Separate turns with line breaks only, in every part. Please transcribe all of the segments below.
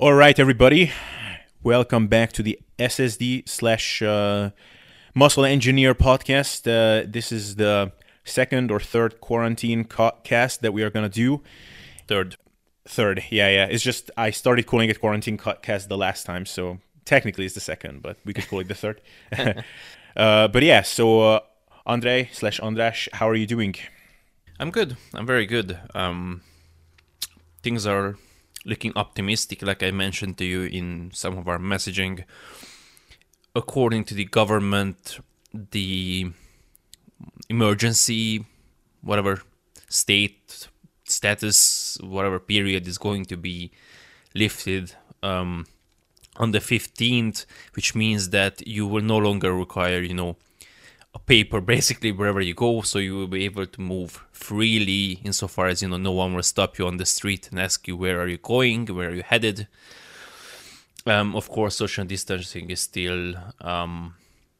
All right, everybody, welcome back to the SSD slash uh, Muscle Engineer podcast. Uh, this is the second or third quarantine ca- cast that we are gonna do.
Third.
Third, yeah, yeah. It's just I started calling it quarantine ca- cast the last time, so technically it's the second, but we could call it the third. uh, but yeah, so uh, Andrei slash Andras, how are you doing?
I'm good. I'm very good. Um, things are looking optimistic, like I mentioned to you in some of our messaging. According to the government, the emergency, whatever state status, whatever period is going to be lifted um, on the 15th, which means that you will no longer require, you know, a paper basically wherever you go, so you will be able to move freely insofar as you know no one will stop you on the street and ask you where are you going, where are you headed. Um, of course, social distancing is still um,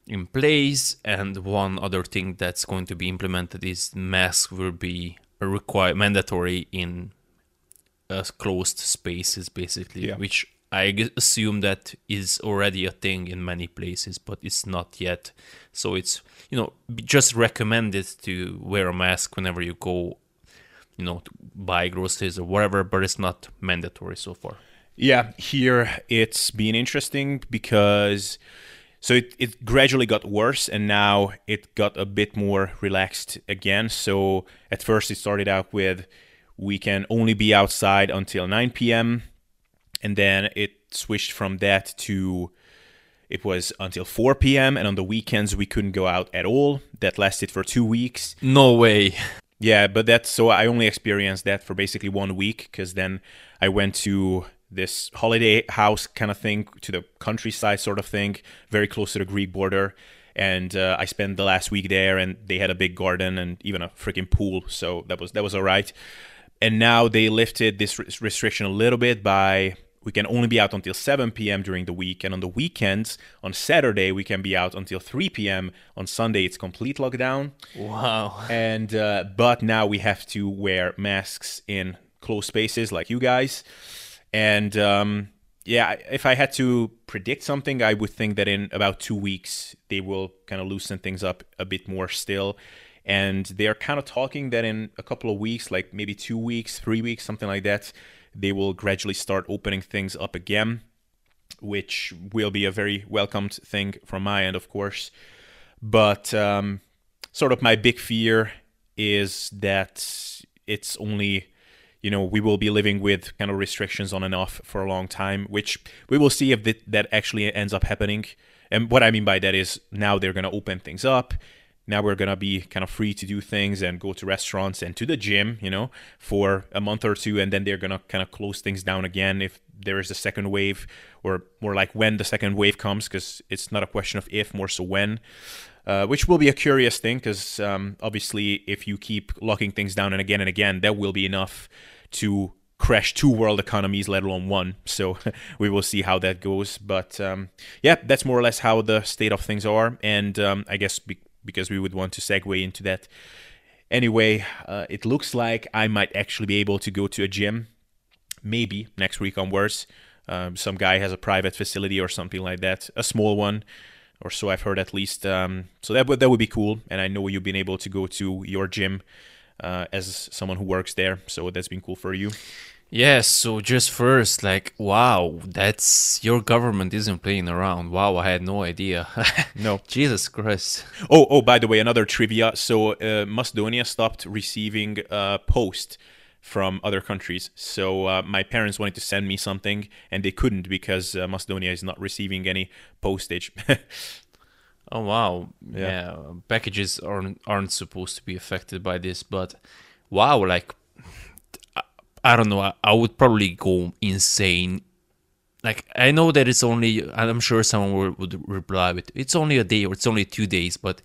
in place, and one other thing that's going to be implemented is masks will be required mandatory in uh, closed spaces, basically,
Yeah.
which I assume that is already a thing in many places, but it's not yet. So it's you know just recommended to wear a mask whenever you go, you know, buy groceries or whatever, but it's not mandatory so far.
Yeah, here it's been interesting because so it, it gradually got worse and now it got a bit more relaxed again. So at first it started out with we can only be outside until 9 p.m. and then it switched from that to it was until 4 p.m. and on the weekends we couldn't go out at all. That lasted for 2 weeks.
No way.
Yeah, but that's so I only experienced that for basically one week because then I went to this holiday house kind of thing to the countryside sort of thing, very close to the Greek border. And uh, I spent the last week there, and they had a big garden and even a freaking pool, so that was that was all right. And now they lifted this restriction a little bit by we can only be out until 7 p.m. during the week, and on the weekends, on Saturday we can be out until 3 p.m. On Sunday it's complete lockdown
Wow.
and uh, but now we have to wear masks in closed spaces like you guys and um, yeah if i had to predict something i would think that in about two weeks they will kind of loosen things up a bit more still and they're kind of talking that in a couple of weeks like maybe two weeks three weeks something like that they will gradually start opening things up again which will be a very welcomed thing from my end of course. But um, sort of my big fear is that it's only you know we will be living with kind of restrictions on and off for a long time which we will see if that, actually ends up happening. And what i mean by that is now they're going to open things up now we're to be kind of free to do things and go to restaurants and to the gym you know for a month or two and then they're to kind of close things down again if there is a second wave or more like when the second wave comes because it's not a question of if more so when uh, which will be a curious thing because um, obviously if you keep locking things down and again and again that will be enough to crash two world economies let alone one. So we will see how that goes. But um, yeah that's more or less how the state of things are. And um, i guess be- because we would want to segue into that anyway uh, it looks like i might actually be able to go to a gym maybe next week onwards. Um, some guy has a private facility or something like that, a small one, or so I've heard at least. Um, so that would that would be cool. And I know you've been able to go to your gym uh, as someone who works there, so that's been cool for you.
Yes, so just first, like, wow, that's your government isn't playing around. Wow, I had no idea.
No.
Jesus Christ.
Oh, oh, by the way, another trivia. So uh, Macedonia stopped receiving uh, post from other countries. So uh, my parents wanted to send me something, and they couldn't because uh, Macedonia is not receiving any postage.
Oh wow,
Yeah.
yeah. Packages aren't aren't supposed to be affected by this, but wow, like I, don't know. I, I would probably go insane. Like I know that it's only. I'm sure someone would, would reply with, "It's only a day or it's only two days," but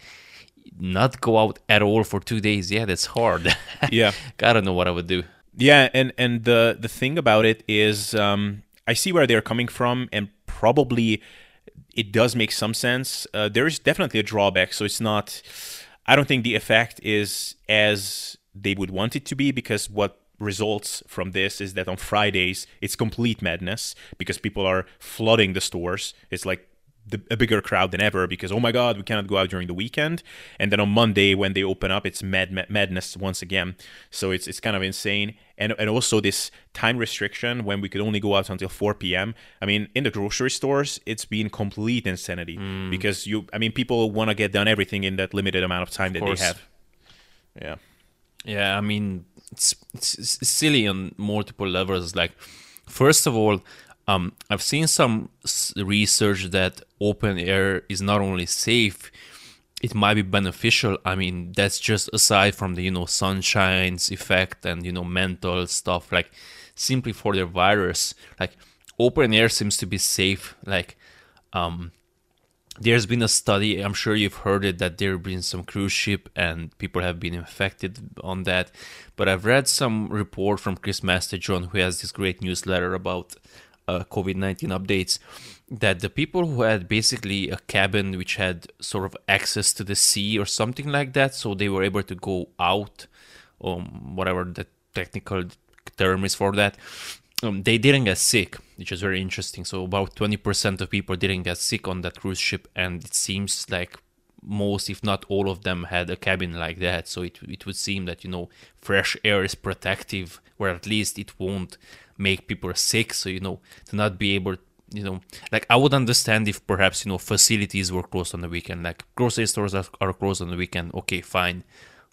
not go out at all for two days. Yeah, that's hard.
yeah.
I don't know what I would do.
Yeah, and and the the thing about it is, um, I see where they're coming from, and probably it does make some sense. Uh, there is definitely a drawback, so it's not. I don't think the effect is as they would want it to be because what results from this is that on Fridays it's complete madness because people are flooding the stores. It's like the, a bigger crowd than ever because oh my god we cannot go out during the weekend and then on monday when they open up it's mad, mad madness once again so it's it's kind of insane and and also this time restriction when we could only go out until 4 p.m i mean in the grocery stores it's been complete insanity mm. because you i mean people want to get done everything in that limited amount of time of that course. they have yeah
yeah i mean it's, it's, silly on multiple levels like first of all um, I've seen some research that open air is not only safe, it might be beneficial. I mean, that's just aside from the you know sunshine's effect and you know mental stuff. Like simply for the virus, like open air seems to be safe. Like, um, there's been a study. I'm sure you've heard it that there have been some cruise ship and people have been infected on that. But I've read some report from Chris Masterjohn, who has this great newsletter about uh, COVID 19 updates that the people who had basically a cabin which had sort of access to the sea or something like that, so they were able to go out, um, whatever the technical term is for that, um, they didn't get sick, which is very interesting. So about 20% of people didn't get sick on that cruise ship, and it seems like most, if not all of them, had a cabin like that. So it it would seem that you know fresh air is protective, or at least it won't make people sick. So you know to not be able, you know, like I would understand if perhaps you know facilities were closed on the weekend, like grocery stores are, are closed on the weekend. Okay, fine,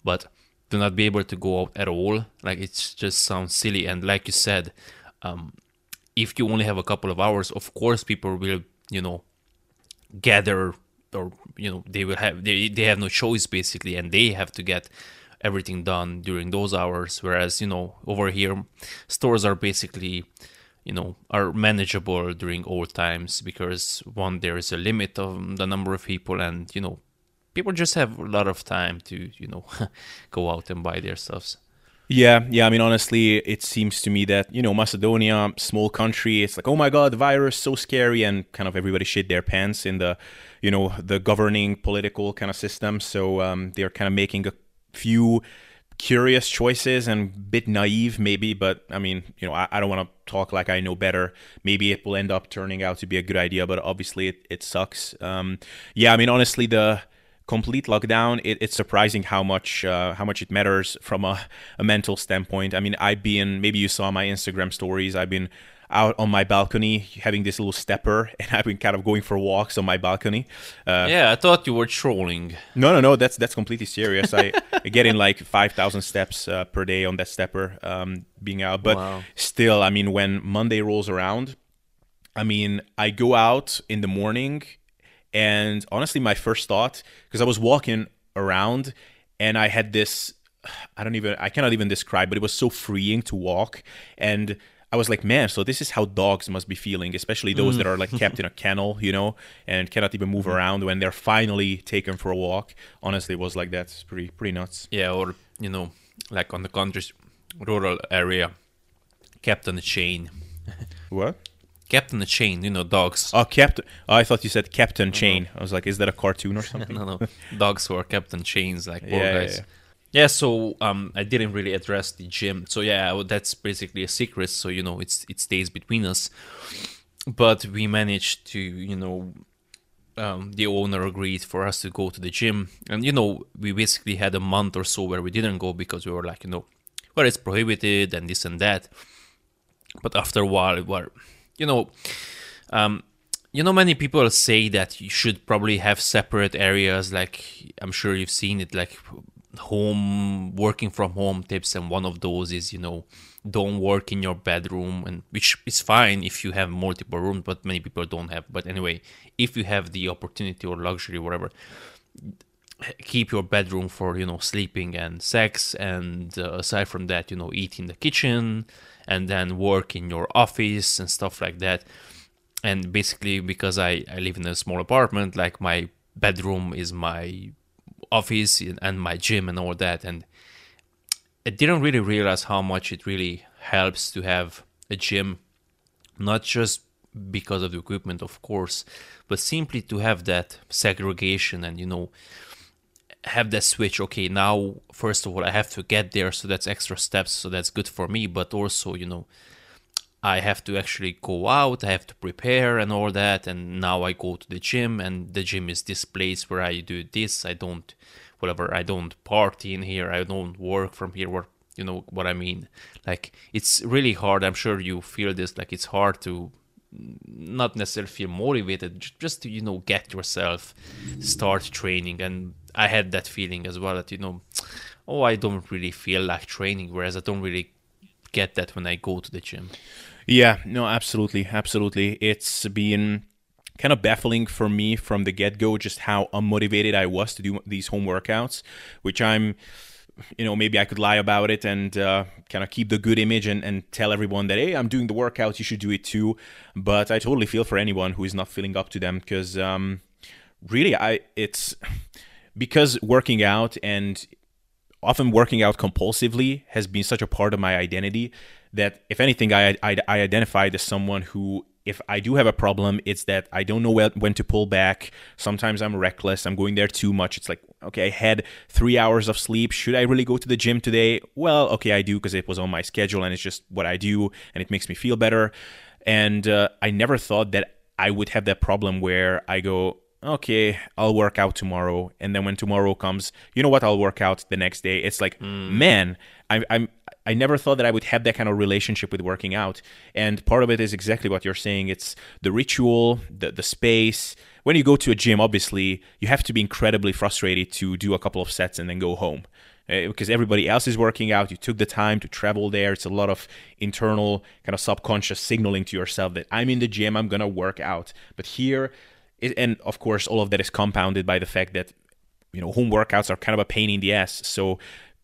but to not be able to go out at all, like it just sounds silly. And like you said, um, if you only have a couple of hours, of course people will you know gather or you know they will have they, they have no choice basically and they have to get everything done during those hours. Whereas you know over here stores are basically you know are manageable during all times because one there is a limit of the number of people and you know people just have a lot of time to you know go out and buy their stuffs
yeah, yeah. I mean, honestly, it seems to me that you know Macedonia, small country, it's like, oh my god, the virus, so scary, and kind of everybody shit their pants in the, you know, the governing political kind of system. So um, they're kind of making a few curious choices and a bit naive maybe but i mean you know i, I don't want to talk like i know better maybe it will end up turning out to be a good idea but obviously it, it sucks um, yeah i mean honestly the complete lockdown it, it's surprising how much uh, how much it matters from a, a mental standpoint i mean i've been maybe you saw my instagram stories i've been out on my balcony having this little stepper and I've been kind of going for walks on my balcony.
Uh, yeah, I thought you were trolling.
No, no, no. That's that's completely serious. I, I get in like five thousand steps uh, per day on that stepper, um, being out. But wow. still, I mean, when Monday rolls around, I mean, I go out in the morning, and honestly, my first thought because I was walking around and I had this. I don't even I cannot even describe, but it was so freeing to walk and I was like, man, so this is how dogs must be feeling, especially those mm. that are like kept in a kennel, you know, and cannot even move mm. around when they're finally taken for a walk. Honestly, it was like that. It's pretty pretty nuts.
Yeah, or you know, like on the country, rural area, kept on a chain.
what?
Kept on a chain, you know, dogs.
Oh, kept. Oh, I thought you said Captain Chain. I was like, is that a cartoon or something?
no, no, dogs who are kept on chains, like poor yeah, guys. Yeah, yeah. Yeah, so um, I didn't really address the gym. So yeah, that's basically a secret. So you know, it's it stays between us. But we managed to, you know, um, the owner agreed for us to go to the gym, and you know, we basically had a month or so where we didn't go because we were like, you know, well, it's prohibited and this and that. But after a while, we were, you know, um, you know, many people say that you should probably have separate areas. Like I'm sure you've seen it, like home working from home tips and one of those is you know don't work in your bedroom and which is fine if you have multiple rooms but many people don't have but anyway if you have the opportunity or luxury whatever keep your bedroom for you know sleeping and sex and uh, aside from that you know eat in the kitchen and then work in your office and stuff like that. And basically because i i live in a small apartment like my bedroom is my office and my gym and all that. And I didn't really realize how much it really helps to have a gym not just because of the equipment of course but simply to have that segregation and you know have that switch okay now first of all i have to get there so that's extra steps so that's good for me but also you know i have to actually go out i have to prepare and all that and now i go to the gym and the gym is this place where i do this i don't whatever i don't party in here i don't work from here where you know what i mean. Like it's really hard i'm sure you feel this like it's hard to not necessarily feel motivated just to you know get yourself start training and i had that feeling as well that you know oh i don't really feel like training whereas i don't really get that when i go to the gym
yeah no absolutely absolutely it's been kind of baffling for me from the get-go just how unmotivated i was to do these home workouts which i'm you know, maybe I could lie about it and uh, kind of keep the good image and, and tell everyone that, hey, I'm doing the workouts, you should do it too. But I totally feel for anyone who is not feeling up to them because um, really, I it's because working out and often working out compulsively has been such a part of my identity that if anything, I, I, I identified as someone who if I do have a problem, it's that I don't know when to pull back. Sometimes I'm reckless. I'm going there too much. It's like, okay, I had three hours of sleep. Should I really go to the gym today? Well, okay, I do because it was on my schedule and it's just what I do and it makes me feel better. And uh, I never thought that I would have that problem where I go, okay, I'll work out tomorrow. And then when tomorrow comes, you know what? I'll work out the next day. It's like, mm. man, I, I'm I never thought that I would have that kind of relationship with working out. And part of it is exactly what you're saying. It's the ritual, the the space. When you go to a gym, obviously, you have to be incredibly frustrated to do a couple of sets and then go home. Uh, because everybody else is working out, you took the time to travel there. It's a lot of internal, kind of subconscious signaling to yourself that I'm in the gym, I'm gonna work out. But here, it, and of course, all of that is compounded by the fact that you know home workouts are kind of a pain in the ass. So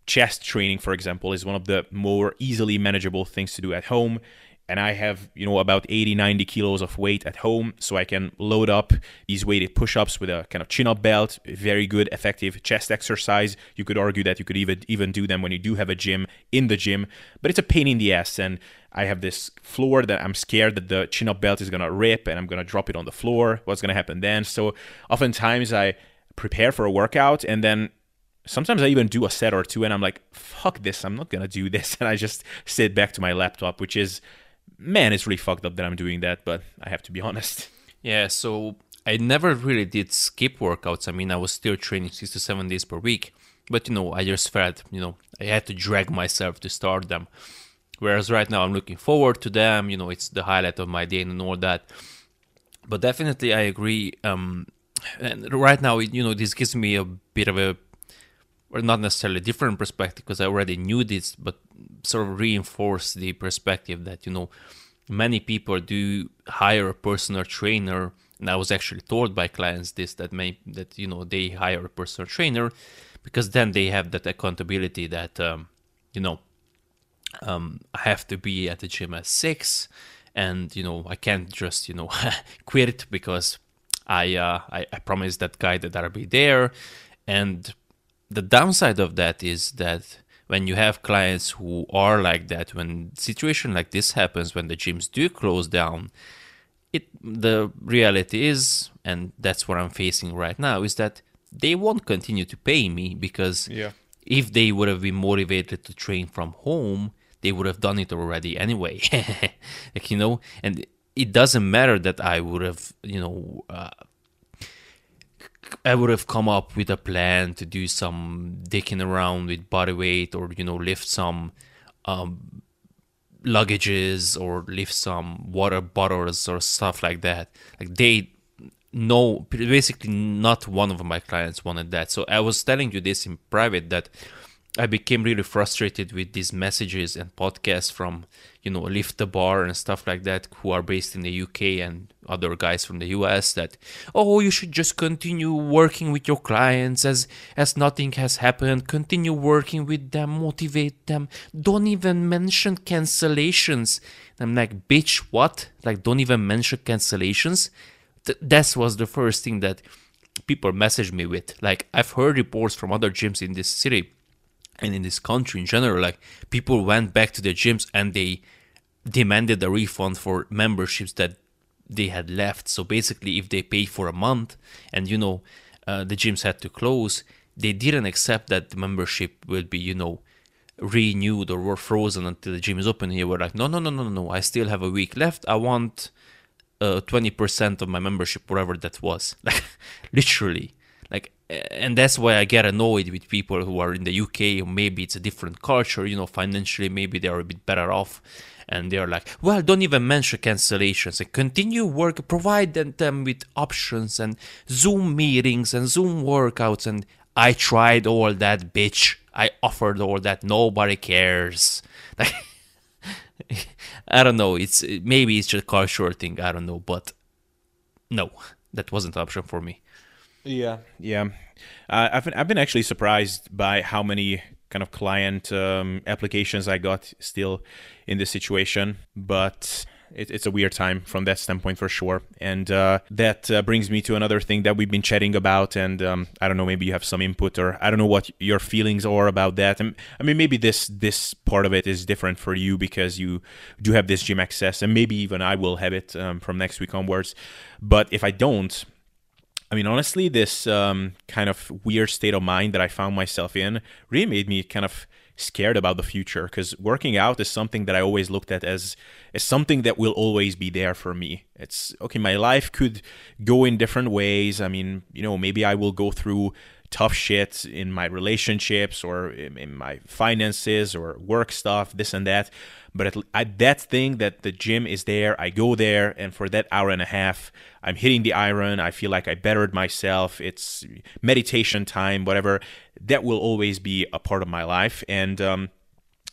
chest training, for example, is one of the more easily manageable things to do at home. And I have, you know, about 80, 90 kilos of weight at home. So I can load up these weighted push ups with a kind of chin up belt. Very good, effective chest exercise. You could argue that you could even, even do them when you do have a gym in the gym, but it's a pain in the ass. And I have this floor that I'm scared that the chin up belt is going to rip and I'm going to drop it on the floor. What's going to happen then? So oftentimes I prepare for a workout and then sometimes I even do a set or two and I'm like, fuck this, I'm not gonna do this. And I just sit back to my laptop, which is, man, it's really fucked up that I'm doing that, but I have to be honest.
Yeah, so I never really did skip workouts. I mean, I was still training six to seven days per week, but you know, I just felt, you know, I had to drag myself to start them. Whereas right now I'm looking forward to them, you know, it's the highlight of my day and all that. But definitely I agree. Um, and right now, you know, this gives me a bit of a or not necessarily different perspective because I already knew this, but sort of reinforce the perspective that you know many people do hire a personal trainer, and I was actually told by clients this that may that you know they hire a personal trainer because then they have that accountability that um, you know um, I have to be at the gym at six, and you know I can't just you know quit because I, uh, I I promised that guy that I'll be there, and the downside of that is that when you have clients who are like that, when situation like this happens, when the gyms do close down, it the reality is, and that's what I'm facing right now, is that they won't continue to pay me because
yeah.
if they would have been motivated to train from home, they would have done it already anyway. like you know, and it doesn't matter that I would have you know uh, I would have come up with a plan to do some dicking around with body weight or you know lift some um, luggages or lift some water bottles or stuff like that. Like they no basically not one of my clients wanted that. So I was telling you this in private that I became really frustrated with these messages and podcasts from, you know, Lift the Bar and stuff like that, who are based in the UK and other guys from the US that, oh, you should just continue working with your clients as as nothing has happened. Continue working with them, motivate them. Don't even mention cancellations. I'm like, bitch, what? Like, don't even mention cancellations. Th- that was the first thing that people messaged me with. Like, I've heard reports from other gyms in this city and in this country in general, like people went back to their gyms and they demanded a refund for memberships that they had left. So basically, if they paid for a month and you know uh, the gyms had to close, they didn't accept that the membership will be, you know, renewed or were frozen until the gym is open. Here, we're like, no, no, no, no, no. I still have a week left. I want uh, 20% of my membership, whatever that was. Like, literally. And that's why I get annoyed with people who are in the UK, maybe it's a different culture, you know, financially, maybe they are a bit better off. And they're like, well, don't even mention cancellations and continue work, provide them with options and Zoom meetings and Zoom workouts. And I tried all that, bitch. I offered all that. Nobody cares. I don't know. It's maybe it's just a cultural thing. I don't know, but no, that wasn't an option for me.
Yeah, yeah. Uh, I've been I've been actually surprised by how many kind of client um, applications I got still in this situation, but it, it's a weird time from that standpoint for sure. And uh, that uh, brings me to another thing that we've been chatting about. And um, I don't know, maybe you have some input, or I don't know what your feelings are about that. And I mean, maybe this this part of it is different for you because you do have this gym access, and maybe even I will have it um, from next week onwards. But if I don't, I mean, honestly, this um, kind of weird state of mind that I found myself in really made me kind of scared about the future because working out is something that I always looked at as as something that will always be there for me. It's okay, my life could go in different ways. I mean, you know, maybe I will go through tough shit in my relationships or in, in my finances or work stuff, this and that. But at that thing that the gym is there, I go there, and for that hour and a half, I'm hitting the iron. I feel like I bettered myself. It's meditation time, whatever. That will always be a part of my life, and um,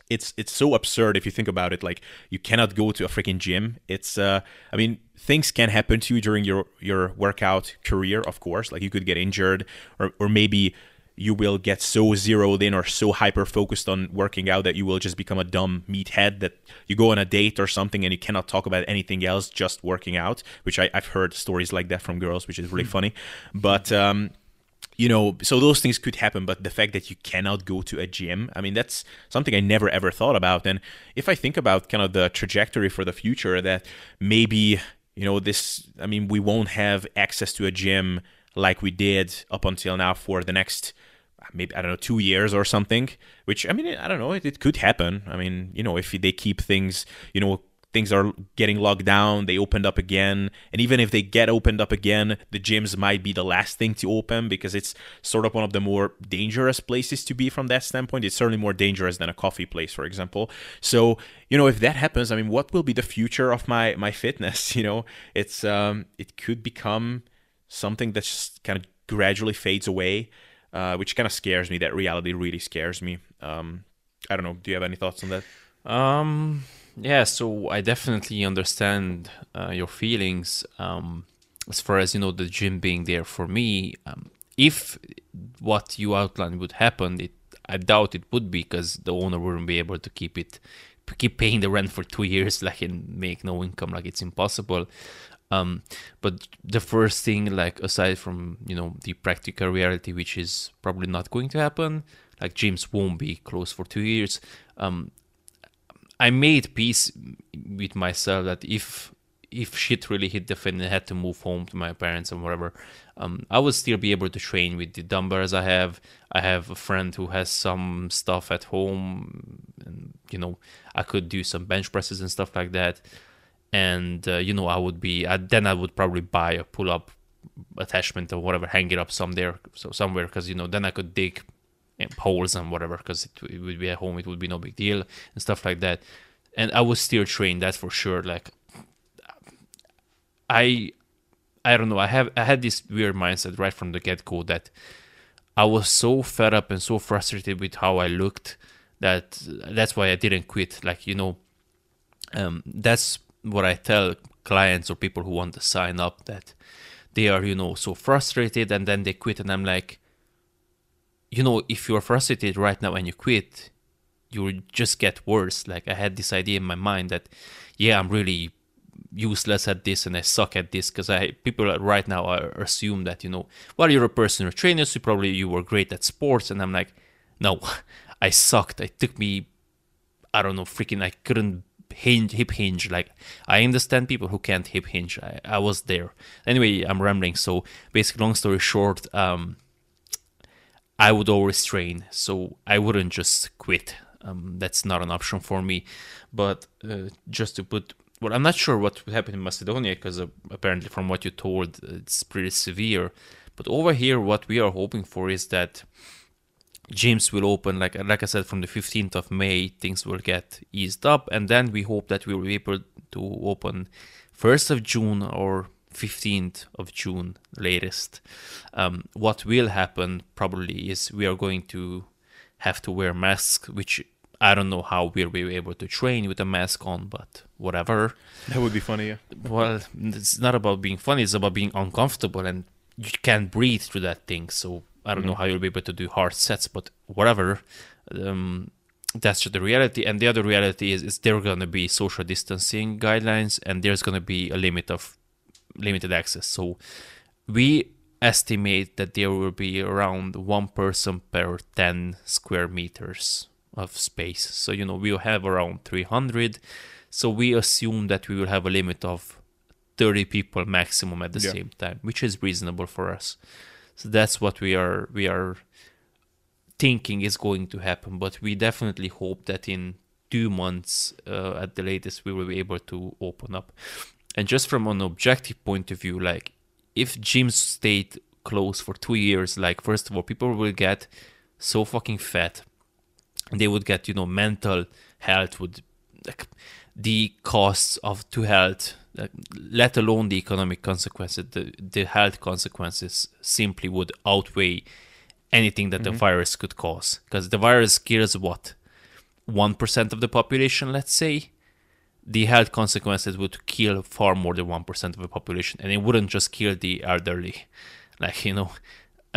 it's it's so absurd if you think about it. Like you cannot go to a freaking gym. It's uh, I mean, things can happen to you during your your workout career, of course. Like you could get injured, or or maybe you will get so zeroed in or so hyper focused on working out that you will just become a dumb meathead that you go on a date or something and you cannot talk about anything else, just working out. Which I, have heard stories like that from girls, which is really funny. But um, you know, so those things could happen. But the fact that you cannot go to a gym, I mean, that's something I never ever thought about. And if I think about kind of the trajectory for the future, that maybe you know this, I mean, we won't have access to a gym like we did up until now for the next maybe I don't know two years or something. Which I mean I don't know it, it could happen. I mean you know if they keep things you know things are getting locked down they opened up again and even if they get opened up again the gyms might be the last thing to open because it's sort of one of the more dangerous places to be from that standpoint it's certainly more dangerous than a coffee place for example so you know if that happens i mean what will be the future of my my fitness you know it's um it could become something that just kind of gradually fades away uh, which kind of scares me. That reality really scares me. Um, I don't know. Do you have any thoughts on that?
Um, yeah, so I definitely understand uh, your feelings. Um, as far as you know, the gym being there for me. Um, if what you outlined would happen, it I doubt it would be because the owner wouldn't be able to keep it, keep paying the rent for two years, like and make no income. Like it's impossible. Um, but the first thing, like aside from you know the practical reality, which is probably not going to happen, like gyms won't be closed for two years. Um, I made peace with myself that if if shit really hit the fan and I had to move home to my parents and whatever, um, I would still be able to train with the dumbbells I have. I have a friend who has some stuff at home, and you know I could do some bench presses and stuff like that and uh, you know I would be I, then I would probably buy a pull up attachment or whatever, hang it up somewhere so somewhere because you know then I could dig holes and whatever because it, it, would be at home it would be no big deal and stuff like that, and I was still trained that for sure. Like I I don't know I have I had this weird mindset right from the get go that I was so fed up and so frustrated with how I looked that that's why I didn't quit. Like you know. Um, that's what I tell clients or people who want to sign up that they are, you know, so frustrated and then they quit. And I'm like, you know, if you're frustrated right now and you quit, you will just get worse. Like I had this idea in my mind that, yeah, I'm really useless at this and I suck at this because I people right now are assume that you know, well, you're a personal trainer, so probably you were great at sports, and I'm like, no, I sucked. It took me, I don't know, freaking, I couldn't hinge hip hinge like i understand people who can't hip hinge i, I was there anyway i'm rambling so basically long story short um I would overstrain, so I wouldn't just quit. Um, that's not an option for me. But uh, just to put, well, I'm not sure what would happen in Macedonia because uh, apparently, from what you told, it's pretty severe. But over here, what we are hoping for is that gyms will open, like like I said, from the 15th of May, things will get eased up, and then we hope that we will be able to open 1st of June or 15th of June latest. Um, what will happen probably is we are going to have to wear masks, which I don't know how we'll be able to train with a mask on, but whatever.
That would be funny, yeah.
Well, it's not about being funny, it's about being uncomfortable and you can't breathe through that thing. So I don't mm-hmm. know how you'll be able to do hard sets, but whatever. Um, that's just the reality. And the other reality is, is there going to be social distancing guidelines, and there's going to be a limit of limited access. So we estimate that there will be around one person per 10 square meters of space. So you know we will have around 300. So we assume that we will have a limit of 30 people maximum at the yeah. same time, which is reasonable for us. So that's what we are we are thinking is going to happen. But we definitely hope that in two months uh, at the latest we will be able to open up. And just from an objective point of view, like if gyms stayed closed for two years, like first of all, people will get so fucking fat. They would get, you know, mental health would like the costs of to health let alone the economic consequences, the, the health consequences simply would outweigh anything that mm-hmm. the virus could cause. Because the virus kills what? 1% of the population, let's say? The health consequences would kill far more than 1% of the population. And it wouldn't just kill the elderly. Like, you know,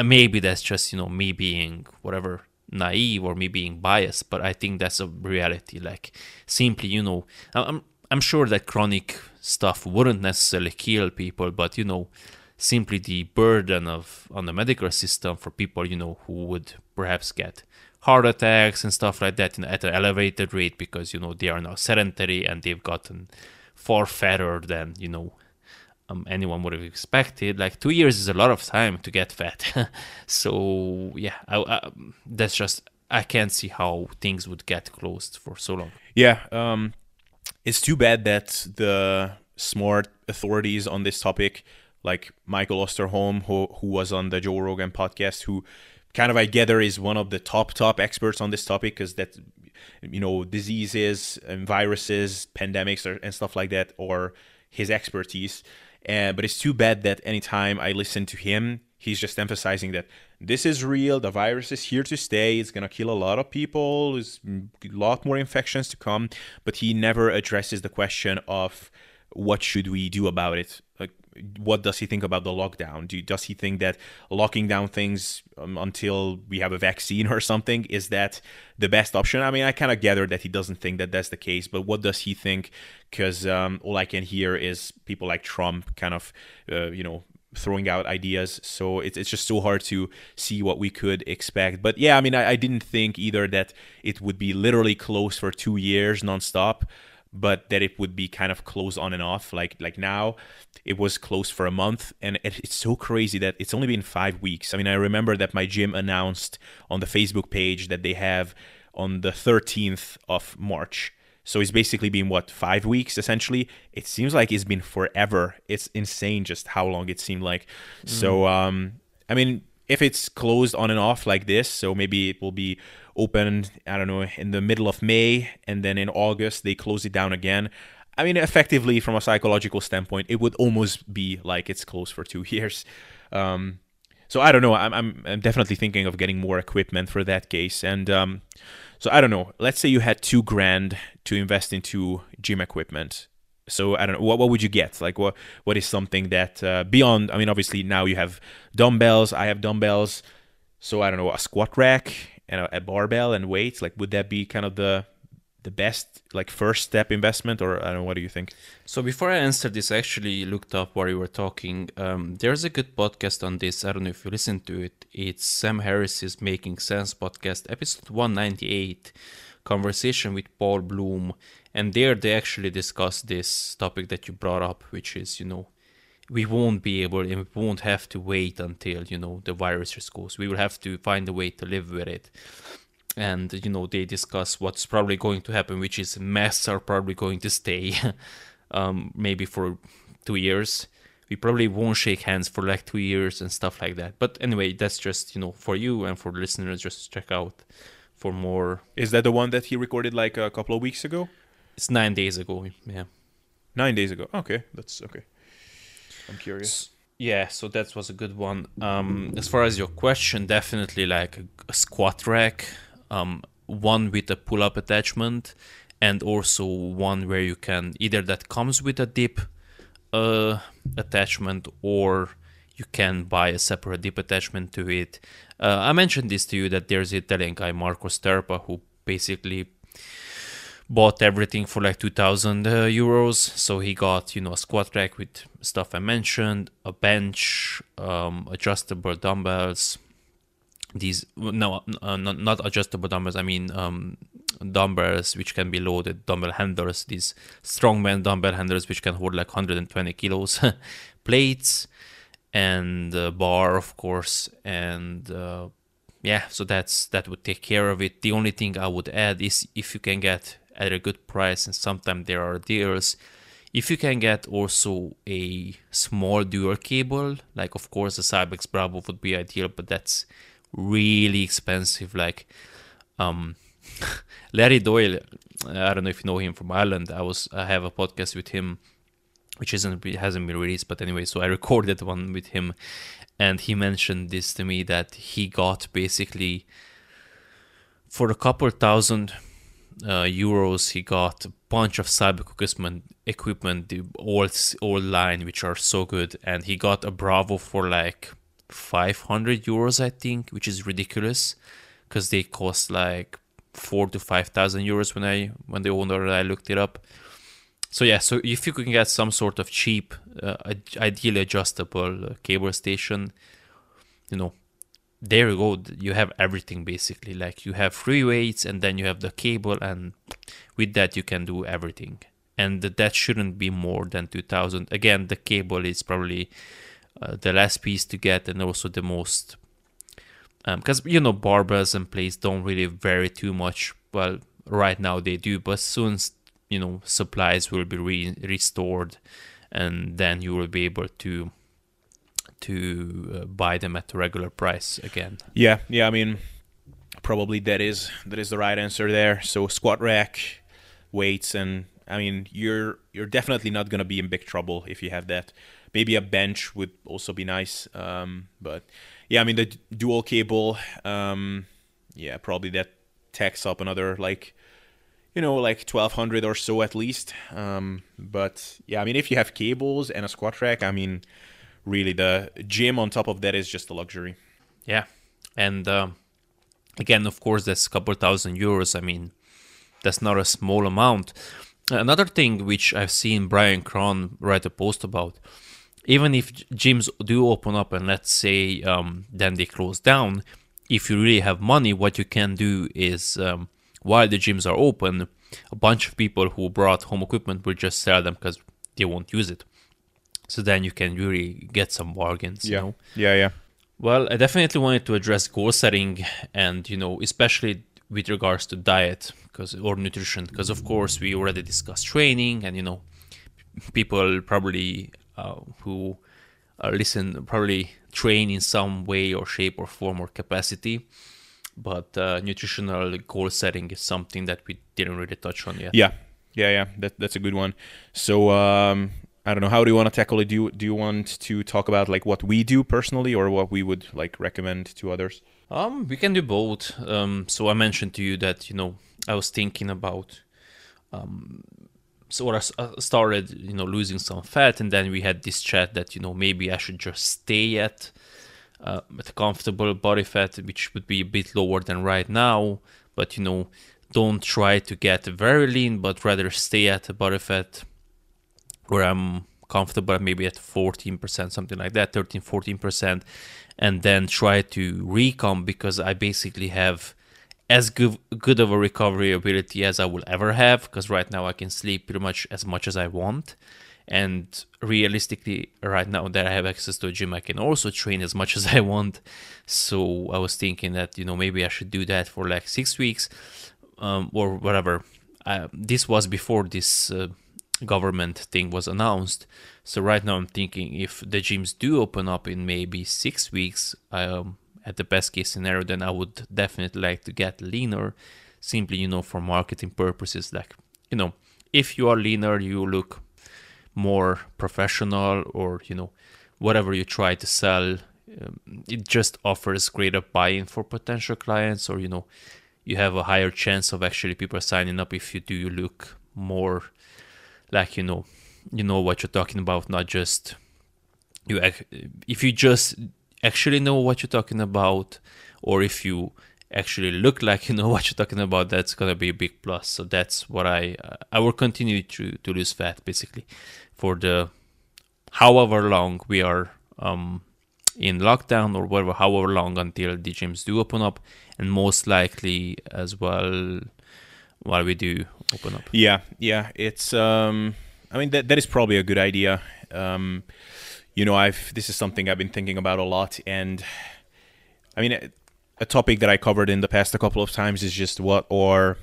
maybe that's just, you know, me being whatever naive or me being biased, but I think that's a reality. Like, simply, you know, I'm, I'm sure that chronic stuff wouldn't necessarily kill people, but you know, simply the burden of on the medical system for people you know who would perhaps get heart attacks and stuff like that at an elevated rate because you know they are now sedentary and they've gotten far fatter than you know um, anyone would have expected. Like two years is a lot of time to get fat, so yeah, I, I, that's just I can't see how things would get closed for so long.
Yeah, um, it's too bad that the smart authorities on this topic, like Michael Osterholm, who who was on the Joe Rogan podcast, who kind of I gather is one of the top top experts on this topic because that you know diseases and viruses, pandemics, or, and stuff like that, or his expertise. But it's too bad that anytime I listen to him, he's just emphasizing that this is real the virus is here to stay it's going to kill a lot of people there's a lot more infections to come but he never addresses the question of what should we do about it? Like what does he think about the lockdown? Do, does he think that locking down things um, until we have a vaccine or something is that the best option? I mean i kind of gather that he doesn't think that that's the case but what does he think? Because um, all i can hear is people like trump kind of uh, you know throwing out ideas. So it's it's just so hard to see what we could expect. But yeah, I mean, I, I didn't think either that it would be literally closed for two years nonstop, but that it would be kind of closed on and off. Like like now, it was closed for a month, and it, it's so crazy that it's only been five weeks. I mean, I remember that my gym announced on the Facebook page that they have on the 13th of March so it's basically been what five weeks essentially. It seems like it's been forever. It's insane just how long it seemed like. Mm. So um, I mean, if it's closed on and off like this, so maybe it will be open. I don't know in the middle of May, and then in August they close it down again. I mean, effectively from a psychological standpoint, it would almost be like it's closed for two years. Um, so I don't know. I'm, I'm, I'm definitely thinking of getting more equipment for that case. And um, so I don't know. Let's say you had two grand to invest into gym equipment. So I don't know what what would you get? Like what what is something that uh, beyond? I mean, obviously now you have dumbbells. I have dumbbells. So I don't know a squat rack and a, a barbell and weights. Like would that be kind of the the best like first step investment or I don't know what do you think?
So before I answer this, I actually looked up while you were talking. Um, there's a good podcast on this. I don't know if you listen to it. It's Sam Harris's Making Sense podcast, episode 198, conversation with Paul Bloom, and there they actually discuss this topic that you brought up, which is you know we won't be able and we won't have to wait until you know the virus just goes. We will have to find a way to live with it. And you know they discuss what's probably going to happen, which is masks are probably going to stay, um, maybe for two years. We probably won't shake hands for like two years and stuff like that. But anyway, that's just you know for you and for listeners, just check out for more.
Is that the one that he recorded like a couple of weeks ago?
It's nine days ago. Yeah.
Nine days ago. Okay, that's okay. I'm curious.
Yeah, so that was a good one. Um, as far as your question, definitely like a, a squat rack, um, one with a pull-up attachment, and also one where you can either that comes with a dip uh, attachment or you can buy a separate dip attachment to it. Uh, I mentioned this to you that there's an Italian guy Marco Sterpa who basically bought everything for like 2000 uh, euros so he got you know a squat rack with stuff i mentioned a bench um, adjustable dumbbells these no uh, not, not adjustable dumbbells i mean um, dumbbells which can be loaded dumbbell handlers these strongman dumbbell handlers which can hold like 120 kilos plates and a bar of course and uh, yeah so that's that would take care of it. The only thing i would add is if you can get at a good price and sometimes there are deals if you can get also a small dual cable like of course the cybex bravo would be ideal but that's really expensive like um larry doyle i don't know if you know him from ireland. I was i have a podcast with him which isn't hasn't been released but anyway so i recorded one with him and he mentioned this to me that he got basically for a couple thousand uh, euros he got a bunch of Cybex equipment equipment the old old line which are so good and he got a bravo for like 500 euros i think which is ridiculous because they cost like four to five thousand euros when i when the owner i looked it up. So yeah so if you can get some sort of cheap uh, ideally adjustable uh, cable station you know there you go. You have everything basically. Like you have free weights and then you have the cable and with that you can do everything. And that shouldn't be more than 2000 again the cable is probably uh, the last piece to get and also the most because um, you know barbells and plates don't really vary too much well right now they do but soon you know supplies will be re- restored and then you will be able to to uh, buy them at the regular price again.
Yeah, yeah. I mean, probably that is that is the right answer there. So squat rack, weights, and I mean, you're you're definitely not gonna be in big trouble if you have that. Maybe a bench would also be nice. Um, but yeah, I mean the dual cable. Um, yeah, probably that takes up another like you know like 1200 or so at least um, but yeah i mean if you have cables and a squat rack i mean really the gym on top of that is just a luxury.
Yeah, and uh, again, of course, that's a couple thousand euros. I mean, that's not a small amount. Another thing which I've seen Brian Krahn write a post about, even if gyms do open up and let's say um, then they close down, if you really have money, what you can do is um, while the gyms are open, a bunch of people who brought home equipment will just sell them because they won't use it. So then you can really get some bargains
yeah.
you know?
yeah yeah.
Well i definitely wanted to address goal setting and you know especially with regards to diet because or nutrition because of course we already discussed training and you know people probably who uh, listen probably train in some way or shape or form or capacity but uh, nutritional goal setting is something that we didn't really touch on yet
yeah yeah yeah that, that's a good one so um, I don't know. How do you want to tackle it? Do you, do you want to talk about like what we do personally, or what we would like recommend to others?
Um, we can do both. Um, so I mentioned to you that you know I was thinking about, um, so I uh, started you know losing some fat, and then we had this chat that you know maybe I should just stay at uh, at a comfortable body fat, which would be a bit lower than right now, but you know don't try to get very lean, but rather stay at a body fat where I'm comfortable maybe at 14%, something like that, 13, 14%, and then try to recom because I basically have as good, good of a recovery ability as I will ever have because right now I can sleep pretty much as much as I want. And realistically, right now that I have access to a gym, I can also train as much as I want. So I was thinking that, you know, maybe I should do that for like six weeks um, or whatever. Uh, this was before this uh, government thing was announced. So right now I'm thinking if the gyms do open up in maybe six weeks, um, at the best case scenario, then I would definitely like to get leaner, simply, you know, for marketing purposes. Like, you know, if you are leaner, you look more professional or, you know, whatever you try to sell, um, it just offers greater buy-in for potential clients or, you know, you have a higher chance of actually people signing up if you do you look more like, you know, you know what you're talking about, not just you if you just actually know what you're talking about, or if you actually look like you know what you're talking about, that's gonna be a big plus. So that's what I uh, I will continue to to lose fat basically for the however long we are um, in lockdown or whatever, however long until the gyms do open up, and most likely as well while we do open up.
Yeah, yeah, it's um, I mean that that is probably a good idea. Um, you know, I've this is something I've been thinking about a lot, and I mean, a, a topic that I covered in the past a couple of times is just what are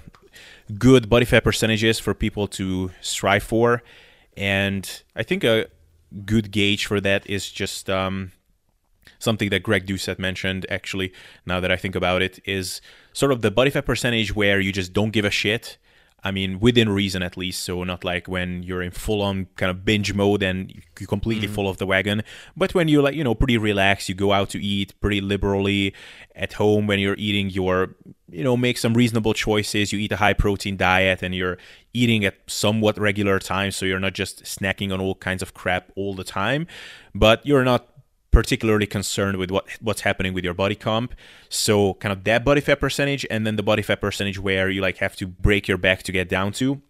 good body fat percentages for people to strive for, and I think a good gauge for that is just um, something that Greg Doucette mentioned. Actually, now that I think about it, is sort of the body fat percentage where you just don't give a shit I mean, within reason at least. So not like when you're in full on kind of binge mode and you completely mm-hmm. full of the wagon, but when you're like, you know, pretty relaxed, you go out to eat pretty liberally at home when you're eating your, you know, make some reasonable choices. You eat a high protein diet and you're eating at somewhat regular times. So you're not just snacking on all kinds of crap all the time, but you're not particularly concerned with what what's happening with your body comp. So kind of that body fat percentage and then the body fat percentage where you like have to break your back to get down to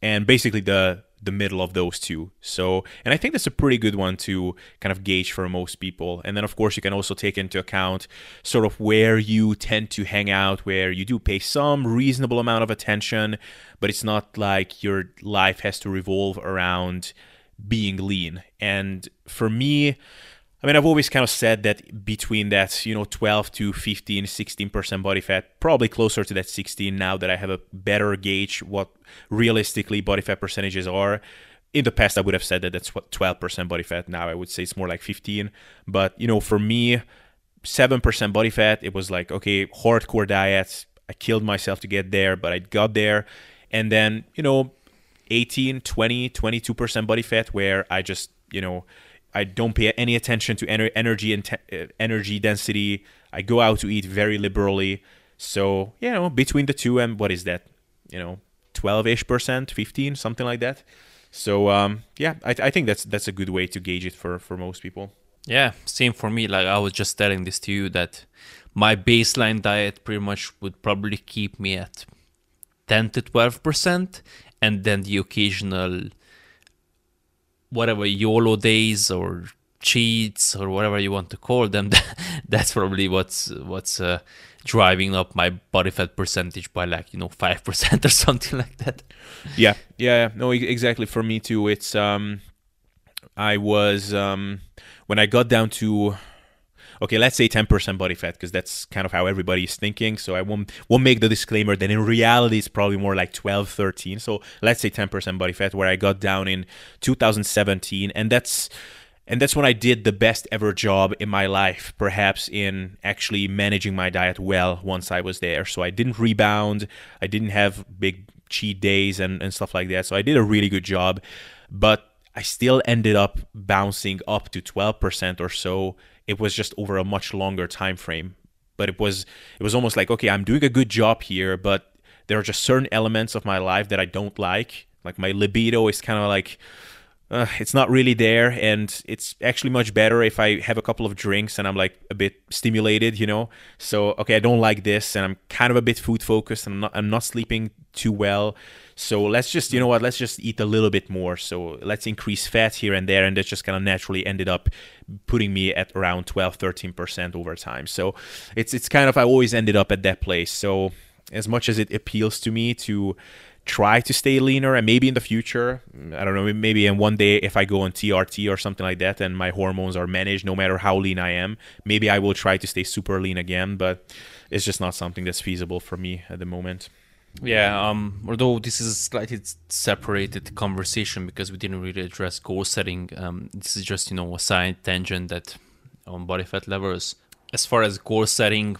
and basically the the middle of those two. So, and I think that's a pretty good one to kind of gauge for most people. And then, of course, you can also take into account sort of where you tend to hang out, where you do pay some reasonable amount of attention, but it's not like your life has to revolve around being lean. And for me, I mean, I've always kind of said that between that, you know, 12 to 15, 16% body fat, probably closer to that 16 now that I have a better gauge what realistically body fat percentages are. In the past, I would have said that that's what 12% body fat. Now I would say it's more like 15. But, you know, for me, 7% body fat, it was like, okay, hardcore diets. I killed myself to get there, but I got there. And then, you know, 18, 20, 22% body fat where I just, you know, I don't pay any attention to ener- energy and te- uh, energy density. I go out to eat very liberally. So you know, between the two, and what is that? You know, twelve ish percent, fifteen, something like that. So um, yeah, I, I think that's that's a good way to gauge it for for most people.
Yeah, same for me. Like I was just telling this to you that my baseline diet pretty much would probably keep me at ten to twelve percent, and then the occasional whatever YOLO days or cheats or whatever you want to call them, that's probably what's what's uh, driving up my body fat percentage by like you know five percent or something like that.
Yeah, yeah, no, exactly. For me too, it's um, I was um, when I got down to okay, let's say 10% body fat because that's kind of how everybody is thinking. So I won't won't make the disclaimer that in reality it's probably more like 12, 13. So let's say 10% body fat where I got down in 2017 and that's and that's when I did the best ever job in my life, perhaps in actually managing my diet well once I was there. So I didn't rebound, I didn't have big cheat days and, and stuff like that. So I did a really good job, but I still ended up bouncing up to 12% or so it was just over a much longer time frame but it was it was almost like okay i'm doing a good job here but there are just certain elements of my life that i don't like. Like my libido is kind of like uh, it's not really there and it's actually much better if i have a couple of drinks and i'm like a bit stimulated you know? So okay i don't like this and i'm kind of a bit food focused and i'm not i'm not sleeping too well so let's just you know what let's just eat a little bit more. So let's increase fat here and there and that just kind of naturally ended up putting me at around 12 13% over time. So it's it's kind of i always ended up at that place. So as much as it appeals to me to try to stay leaner and maybe in the future mm, i don't know maybe in one day if i go on trt or something like that and my hormones are managed no matter how lean i am maybe i will try to stay super lean again but it's just not something that's feasible for me at the moment
yeah um although this is a slightly separated conversation because we didn't really address goal setting um this is just you know a side tangent that on body fat levels as far as goal setting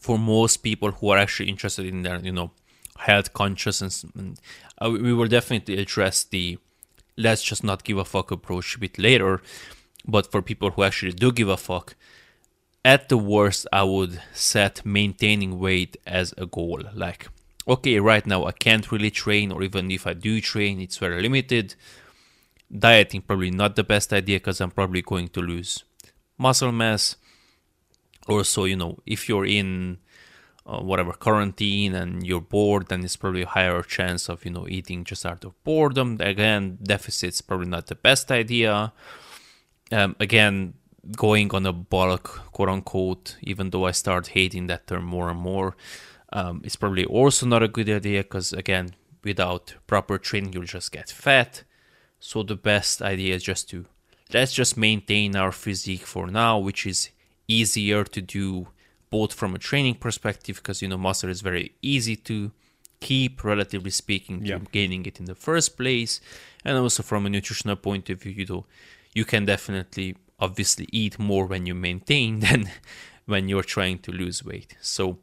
for most people who are actually interested in their you know health conscious and, and uh, we will definitely address the let's just not give a fuck approach a bit later. But for people who actually do give a fuck at the worst i would set maintaining weight as a goal. Like okay right now i can't really train or even if i do train it's very limited. Dieting probably not the best idea because i'm probably going to lose muscle mass. Also you know if you're in uh, whatever quarantine and you're bored then it's probably a higher chance of you know eating just out of boredom. Again deficits probably not the best idea. Um, again going on a bulk quote unquote even though i start hating that term more and more um, it's probably also not a good idea because again without proper training you'll just get fat. So the best idea is just to let's just maintain our physique for now which is easier to do both from a training perspective because you know muscle is very easy to keep relatively speaking to
Yeah.
gaining it in the first place. And also from a nutritional point of view you know you can definitely obviously eat more when you maintain than when you're trying to lose weight. So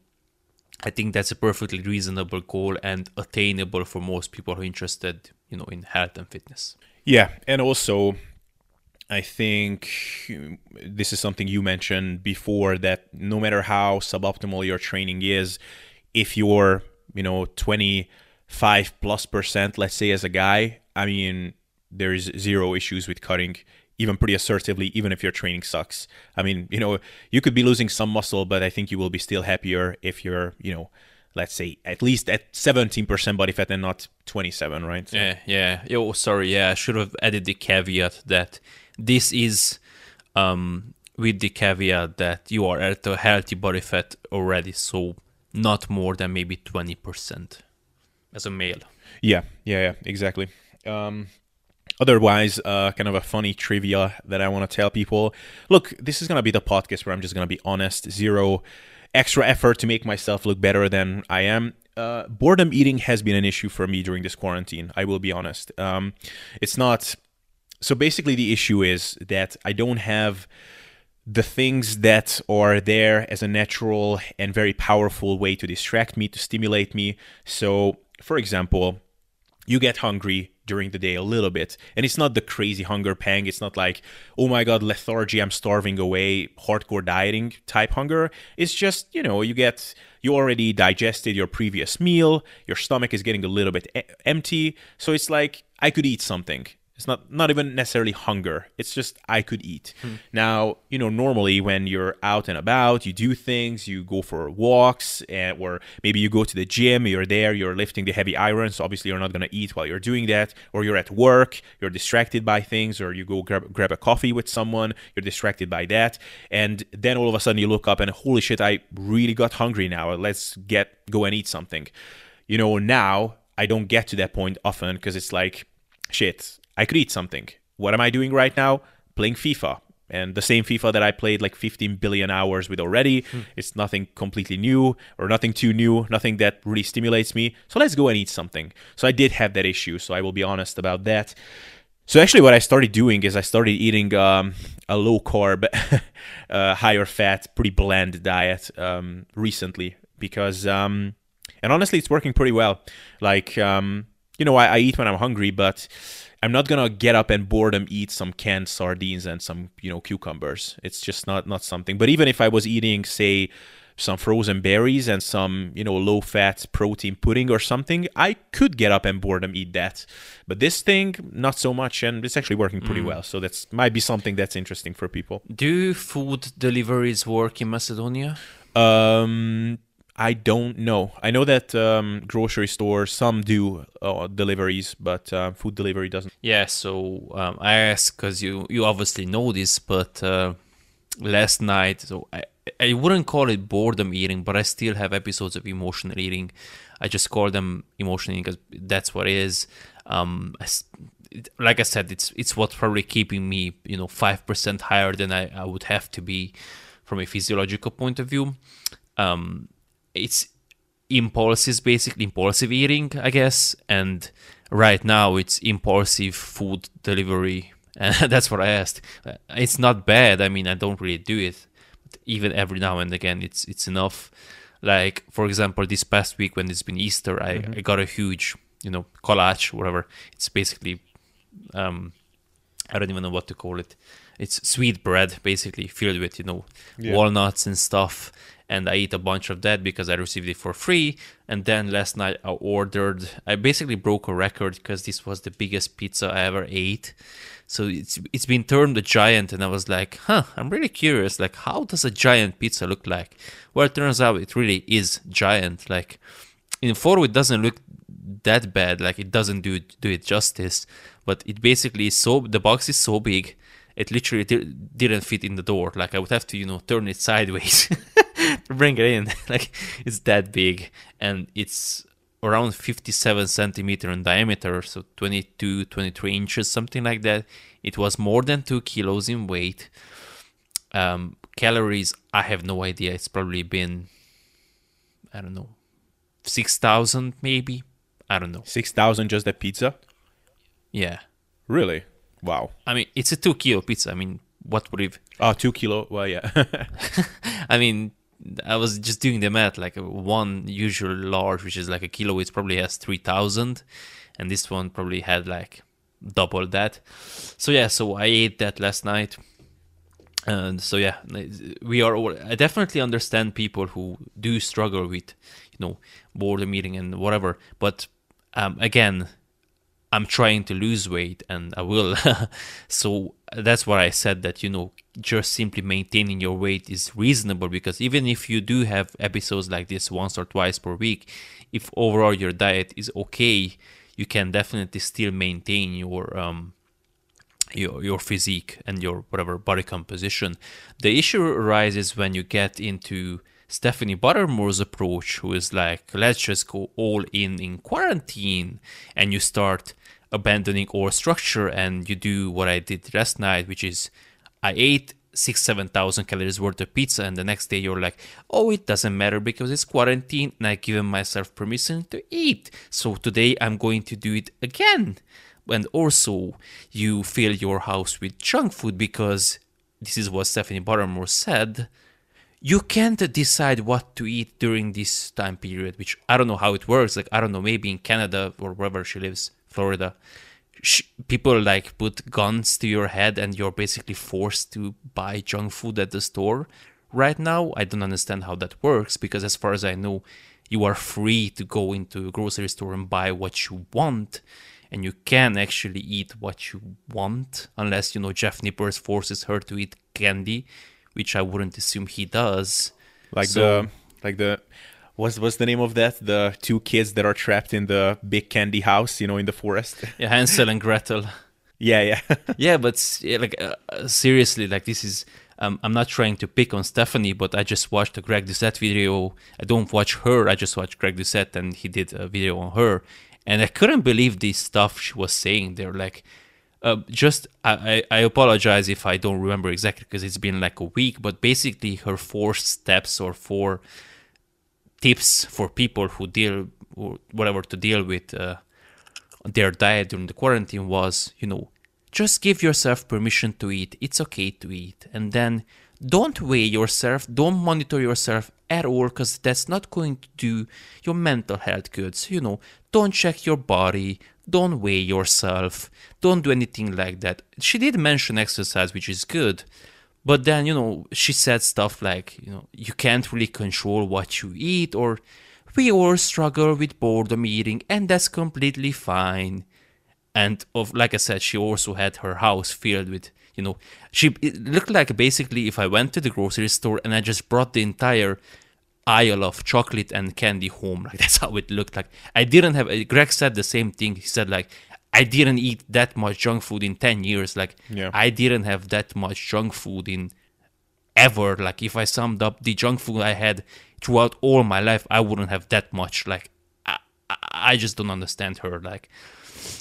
i think that's a perfectly reasonable goal and attainable for most people who are interested you know in health and fitness.
Yeah, and also I think uh, this is something you mentioned before that no matter how suboptimal your training is, if you're, you know, 25 plus percent, let's say as a guy, I mean, there's zero issues with cutting even pretty assertively even if your training sucks. I mean, you know, you could be losing some muscle, but I think you will be still happier if you're, you know, let's say at least at 17% body fat and not 27, right? So-
Yeah, yeah. Oh, sorry. Yeah, I should have added the caveat that this is um, with the caveat that you are at a healthy body fat already, so not more than maybe 20% as a male.
Yeah, yeah, yeah, exactly. Um, otherwise, uh, kind of a funny trivia that I want to tell people. Look, this is gonna be the podcast where I'm just gonna be honest. Zero extra effort to make myself look better than I am. Uh, boredom eating has been an issue for me during this quarantine. I will be honest. Um, it's not. So basically, the issue is that I don't have the things that are there as a natural and very powerful way to distract me, to stimulate me. So, for example, you get hungry during the day a little bit. And it's not the crazy hunger pang. It's not like oh my god lethargy i'm starving away hardcore dieting type hunger. It's just you know you get you already digested your previous meal. Your stomach is getting a little bit e- empty. So it's like i could eat something it's not not even necessarily hunger. It's just i could eat. Hmm. Now you know normally when you're out and about you do things you go for walks and, or maybe you go to the gym you're there you're lifting the heavy irons obviously you're not going to eat while you're doing that. Or you're at work you're distracted by things or you go grab, grab a coffee with someone you're distracted by that. And then all of a sudden you look up and holy shit i really got hungry now. Let's get go and eat something. You know now i don't get to that point often because it's like shit, I could eat something. What am I doing right now? Playing FIFA. And the same FIFA that I played like 15 billion hours with already. It's nothing completely new or nothing too new, nothing that really stimulates me. So let's go and eat something. So I did have that issue. So I will be honest about that. So actually, what I started doing is I started eating um, a low carb, uh, higher fat, pretty bland diet um, recently because, um, and honestly, it's working pretty well. Like, um, you know, I, I eat when I'm hungry, but I'm not gonna get up and boredom eat some canned sardines and some, you know, cucumbers. It's just not not something. But even if I was eating, say, some frozen berries and some, you know, low fat protein pudding or something, I could get up and boredom eat that. But this thing, not so much, and it's actually working pretty well. So that's might be something that's interesting for people.
Do food deliveries work in Macedonia?
Um, I don't know. I know that um, grocery stores some do uh, deliveries, but uh, food delivery doesn't.
Yeah, so um, I asked because you you obviously know this, but uh, last night, so I I wouldn't call it boredom eating, but I still have episodes of emotional eating. I just call them emotional eating because that's what it is. Um, I like I said, it's it's what's probably keeping me, you know, five percent higher than I, I would have to be from a physiological point of view. Um, it's impulses, basically impulsive eating, I guess, and right now it's impulsive food delivery, and that's what I asked. It's not bad. I mean, I don't really do it, but even every now and again, it's it's enough. Like for example, this past week when it's been Easter, I, mm-hmm. I got a huge, you know, collage, whatever. It's basically, um, I don't even know what to call it. It's sweet bread, basically filled with you know yeah. walnuts and stuff and I eat a bunch of that because I received it for free. And then last night I ordered, I basically broke a record because this was the biggest pizza I ever ate. So it's it's been termed a giant, and I was like, huh, I'm really curious. Like, how does a giant pizza look like? Well, it turns out it really is giant. Like in photo, it doesn't look that bad. Like it doesn't do do it justice. But it basically is so the box is so big, it literally didn't fit in the door. Like I would have to you know turn it sideways. bring it in. like it's that big, and it's around 57 centimeter in diameter, so 22, 23 inches, something like that. It was more than two kilos in weight. Um, calories, I have no idea. It's probably been, I don't know, 6,000 maybe. I don't know.
6,000 just that pizza?
Yeah.
Really? Wow.
I mean, it's a two kilo pizza. I mean, what would it?
Oh, two kilo. Well, yeah.
I mean, I was just doing the math, like one usual large, which is like a kilo, it probably has 3000, and this one probably had like double that. So yeah, so I ate that last night. And so yeah, we are. All, I definitely understand people who do struggle with, you know, boredom eating and whatever. But um, again, I'm trying to lose weight and I will. so that's why I said that, you know, just simply maintaining your weight is reasonable because even if you do have episodes like this once or twice per week, if overall your diet is okay, you can definitely still maintain your um your your physique and your whatever body composition. The issue arises when you get into Stephanie Buttermore's approach, who is like, let's just go all in in quarantine, and you start abandoning all structure and you do what I did last night, which is I ate six, seven thousand calories worth of pizza, and the next day you're like, oh, it doesn't matter because it's quarantine, and I've given myself permission to eat. So today I'm going to do it again. And also, you fill your house with junk food because this is what Stephanie Buttermore said. You can't decide what to eat during this time period, which I don't know how it works. Like, I don't know, maybe in Canada or wherever she lives, Florida, people like put guns to your head and you're basically forced to buy junk food at the store. Right now, I don't understand how that works because, as far as I know, you are free to go into a grocery store and buy what you want, and you can actually eat what you want, unless you know Jeff Nippard forces her to eat candy, which I wouldn't assume he does.
Like so, the like the what's what's the name of that? The two kids that are trapped in the big candy house, you know, in the forest.
Yeah, Hansel and Gretel.
yeah, yeah,
yeah. But yeah, like uh, seriously, like this is. Um, I'm not trying to pick on Stephanie, but I just watched a Greg Doucette video. I don't watch her. I just watched Greg Doucette, and he did a video on her, and I couldn't believe the stuff she was saying. They're like, uh, just I, I apologize if I don't remember exactly because it's been like a week, but basically her four steps or four tips for people who deal or whatever to deal with uh, their diet during the quarantine was, you know, just give yourself permission to eat. It's okay to eat, and then don't weigh yourself. Don't monitor yourself at all, because that's not going to do your mental health good. So, you know, don't check your body. Don't weigh yourself. Don't do anything like that. She did mention exercise, which is good, but then, you know, she said stuff like, you know, you can't really control what you eat, or we all struggle with boredom eating, and that's completely fine. And of like I said, she also had her house filled with, you know, she it looked like basically if I went to the grocery store and I just brought the entire aisle of chocolate and candy home. Like that's how it looked like. I didn't have. Greg said the same thing. He said like I didn't eat that much junk food in 10 years. Like,
yeah.
I didn't have that much junk food in ever. Like if I summed up the junk food I had throughout all my life, I wouldn't have that much. Like I, I just don't understand her. Like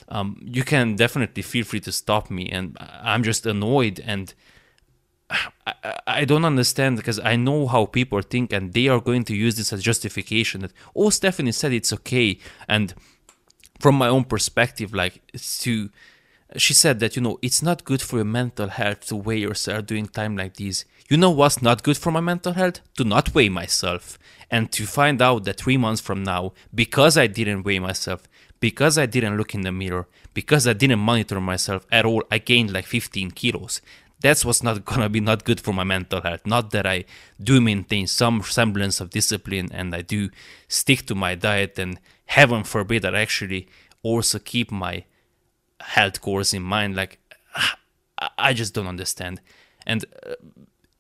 um, you can definitely feel free to stop me, and I'm just annoyed and. I, I don't understand because I know how people think and they are going to use this as justification that oh Stephanie said it's okay and from my own perspective like to she said that you know it's not good for your mental health to weigh yourself during time like these. You know what's not good for my mental health? To not weigh myself. And to find out that three months from now because i didn't weigh myself because i didn't look in the mirror because i didn't monitor myself at all i gained like 15 kilos. That's what's not gonna be not good for my mental health. Not that i do maintain some semblance of discipline and i do stick to my diet and heaven forbid i actually also keep my health goals in mind like i just don't understand. And uh,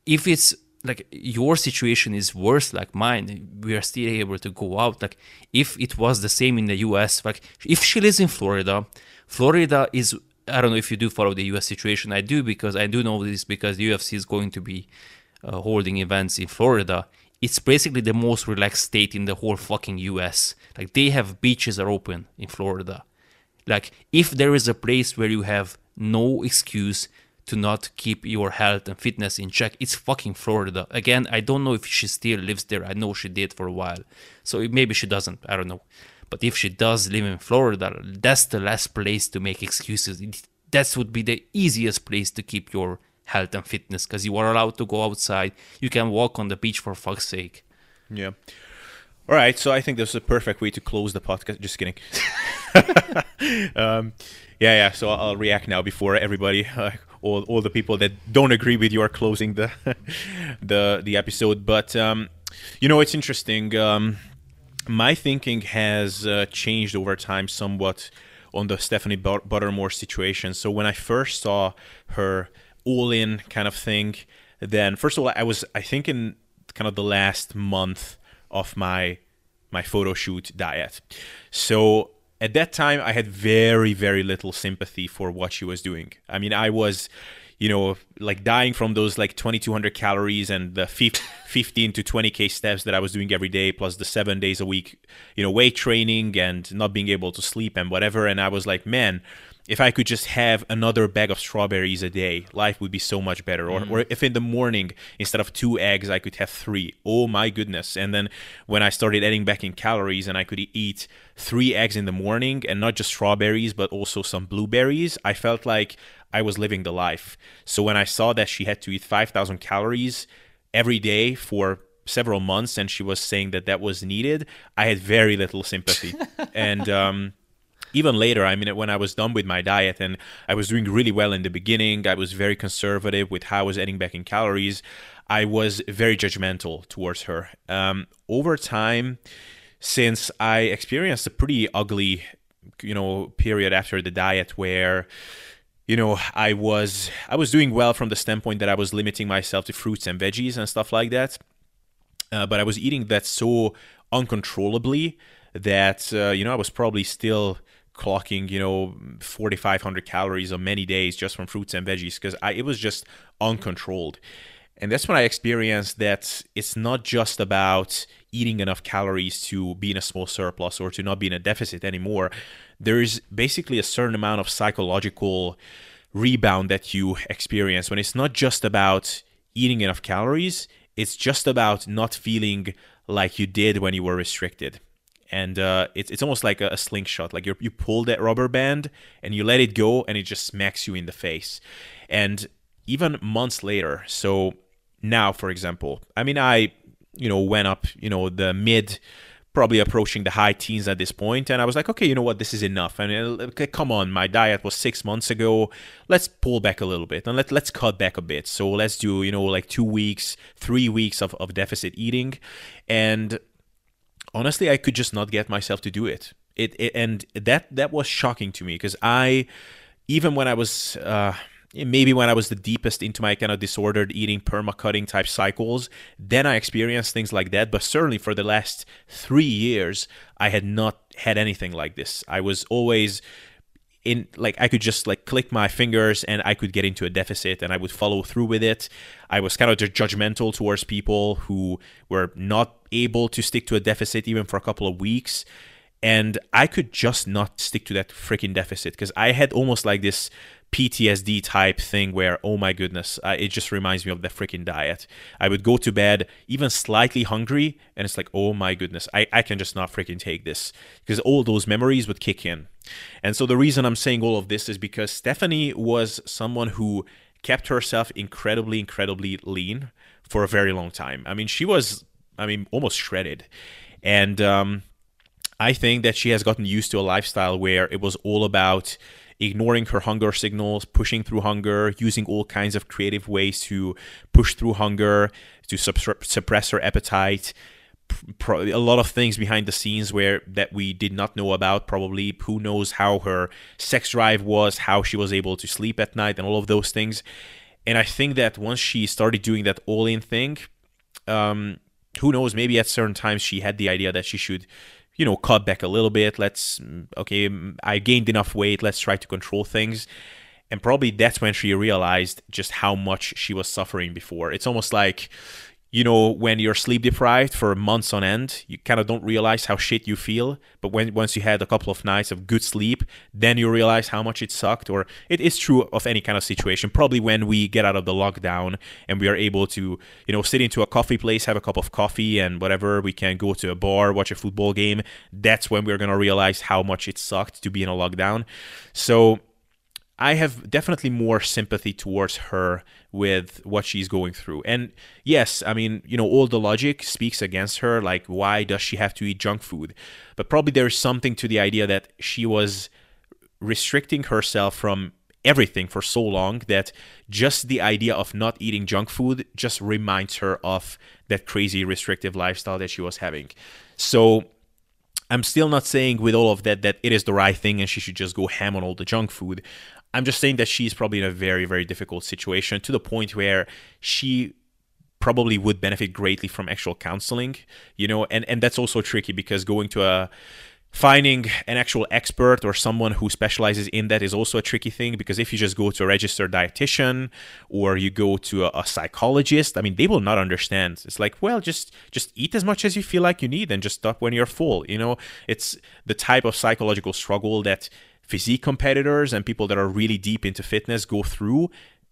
if it's like your situation is worse like mine we are still able to go out like if it was the same in the us like if she lives in florida florida is i don't know if you do follow the us situation i do because i do know this because the ufc is going to be uh, holding events in florida. It's basically the most relaxed state in the whole fucking us like they have beaches are open in florida like, if there is a place where you have no excuse to not keep your health and fitness in check, it's fucking Florida. Again, I don't know if she still lives there. I know she did for a while. So maybe she doesn't. I don't know. But if she does live in Florida, that's the last place to make excuses. That would be the easiest place to keep your health and fitness because you are allowed to go outside. You can walk on the beach for fuck's sake.
Yeah. All right, so I think this is a perfect way to close the podcast. Just kidding. um, yeah, yeah. So I'll react now before everybody, uh, all, all the people that don't agree with you are closing the the the episode. But um, you know, it's interesting. Um, my thinking has uh, changed over time somewhat on the Stephanie Buttermore situation. So when I first saw her all-in kind of thing, then first of all, I was I think in kind of the last month of my my photo shoot diet. So at that time I had very very little sympathy for what she was doing. I mean, I was you know like dying from those like 2200 calories and the 15 to 20k steps that I was doing every day plus the 7 days a week, you know, weight training and not being able to sleep and whatever and I was like, man, if I could just have another bag of strawberries a day, life would be so much better. Or, mm-hmm. or if in the morning, instead of two eggs, I could have three. Oh my goodness. And then when I started adding back in calories and I could eat three eggs in the morning and not just strawberries, but also some blueberries, I felt like I was living the life. So when I saw that she had to eat 5,000 calories every day for several months and she was saying that that was needed, I had very little sympathy. and, um, even later, I mean, when I was done with my diet and I was doing really well in the beginning, I was very conservative with how I was adding back in calories. I was very judgmental towards her. Um, over time, since I experienced a pretty ugly, you know, period after the diet where you know i was i was doing well from the standpoint that i was limiting myself to fruits and veggies and stuff like that uh, but i was eating that so uncontrollably that uh, you know i was probably still clocking you know 4500 calories on many days just from fruits and veggies because it was just uncontrolled. And that's when i experienced that it's not just about eating enough calories to be in a small surplus or to not be in a deficit anymore. There's basically a certain amount of psychological rebound that you experience when it's not just about eating enough calories it's just about not feeling like you did when you were restricted and uh, it's it's almost like a, a slingshot. Like you you pull that rubber band and you let it go, and it just smacks you in the face. And even months later, so now, for example, I mean, I you know went up, you know, the mid probably approaching the high teens at this point and i was like okay you know what? This is enough. And uh, come on my diet was six months ago. Let's pull back a little bit and let, let's cut back a bit. So let's do you know like two weeks three weeks of, of deficit eating. And honestly, I could just not get myself to do it. It, it and that that was shocking to me because I, even when I was. Uh, maybe when I was the deepest into my kind of disordered eating, perma-cutting type cycles, then I experienced things like that. But certainly for the last three years, I had not had anything like this. I was always in like I could just like click my fingers and I could get into a deficit and I would follow through with it. I was kind of judgmental towards people who were not able to stick to a deficit even for a couple of weeks. And I could just not stick to that freaking deficit because I had almost like this PTSD type thing where, oh my goodness, it just reminds me of the freaking diet. I would go to bed even slightly hungry, and it's like, oh my goodness, I, I can just not freaking take this because all those memories would kick in. And so the reason I'm saying all of this is because Stephanie was someone who kept herself incredibly, incredibly lean for a very long time. I mean, she was, I mean, almost shredded. And um, I think that she has gotten used to a lifestyle where it was all about ignoring her hunger signals, pushing through hunger, using all kinds of creative ways to push through hunger, to suppress her appetite. a lot of things behind the scenes where that we did not know about probably who knows how her sex drive was how she was able to sleep at night and all of those things and i think that once she started doing that all in thing um, who knows maybe at certain times she had the idea that she should you know, cut back a little bit. Let's, mm, okay, mm, I gained enough weight. Let's try to control things. And probably that's when she realized just how much she was suffering before. It's almost like, you know, when you're sleep deprived for months on end, you kind of don't realize how shit you feel. But when once you had a couple of nights of good sleep, then you realize how much it sucked. Or it is true of any kind of situation. Probably when we get out of the lockdown and we are able to, you know, sit into a coffee place, have a cup of coffee and whatever, we can go to a bar, watch a football game. That's when we're gonna realize how much it sucked to be in a lockdown. So I have definitely more sympathy towards her with what she's going through. And yes, I mean, you know, all the logic speaks against her. Like, why does she have to eat junk food? But probably there's something to the idea that she was restricting herself from everything for so long that just the idea of not eating junk food just reminds her of that crazy restrictive lifestyle that she was having. So I'm still not saying with all of that that it is the right thing and she should just go ham on all the junk food. I'm just saying that she's probably in a very, very difficult situation to the point where she probably would benefit greatly from actual counseling, you know, and, and that's also tricky because going to a finding an actual expert or someone who specializes in that is also a tricky thing because if you just go to a registered dietitian or you go to a, a, psychologist i mean they will not understand. It's like well just just eat as much as you feel like you need and just stop when you're full you know? It's the type of psychological struggle that physique competitors and people that are really deep into fitness go through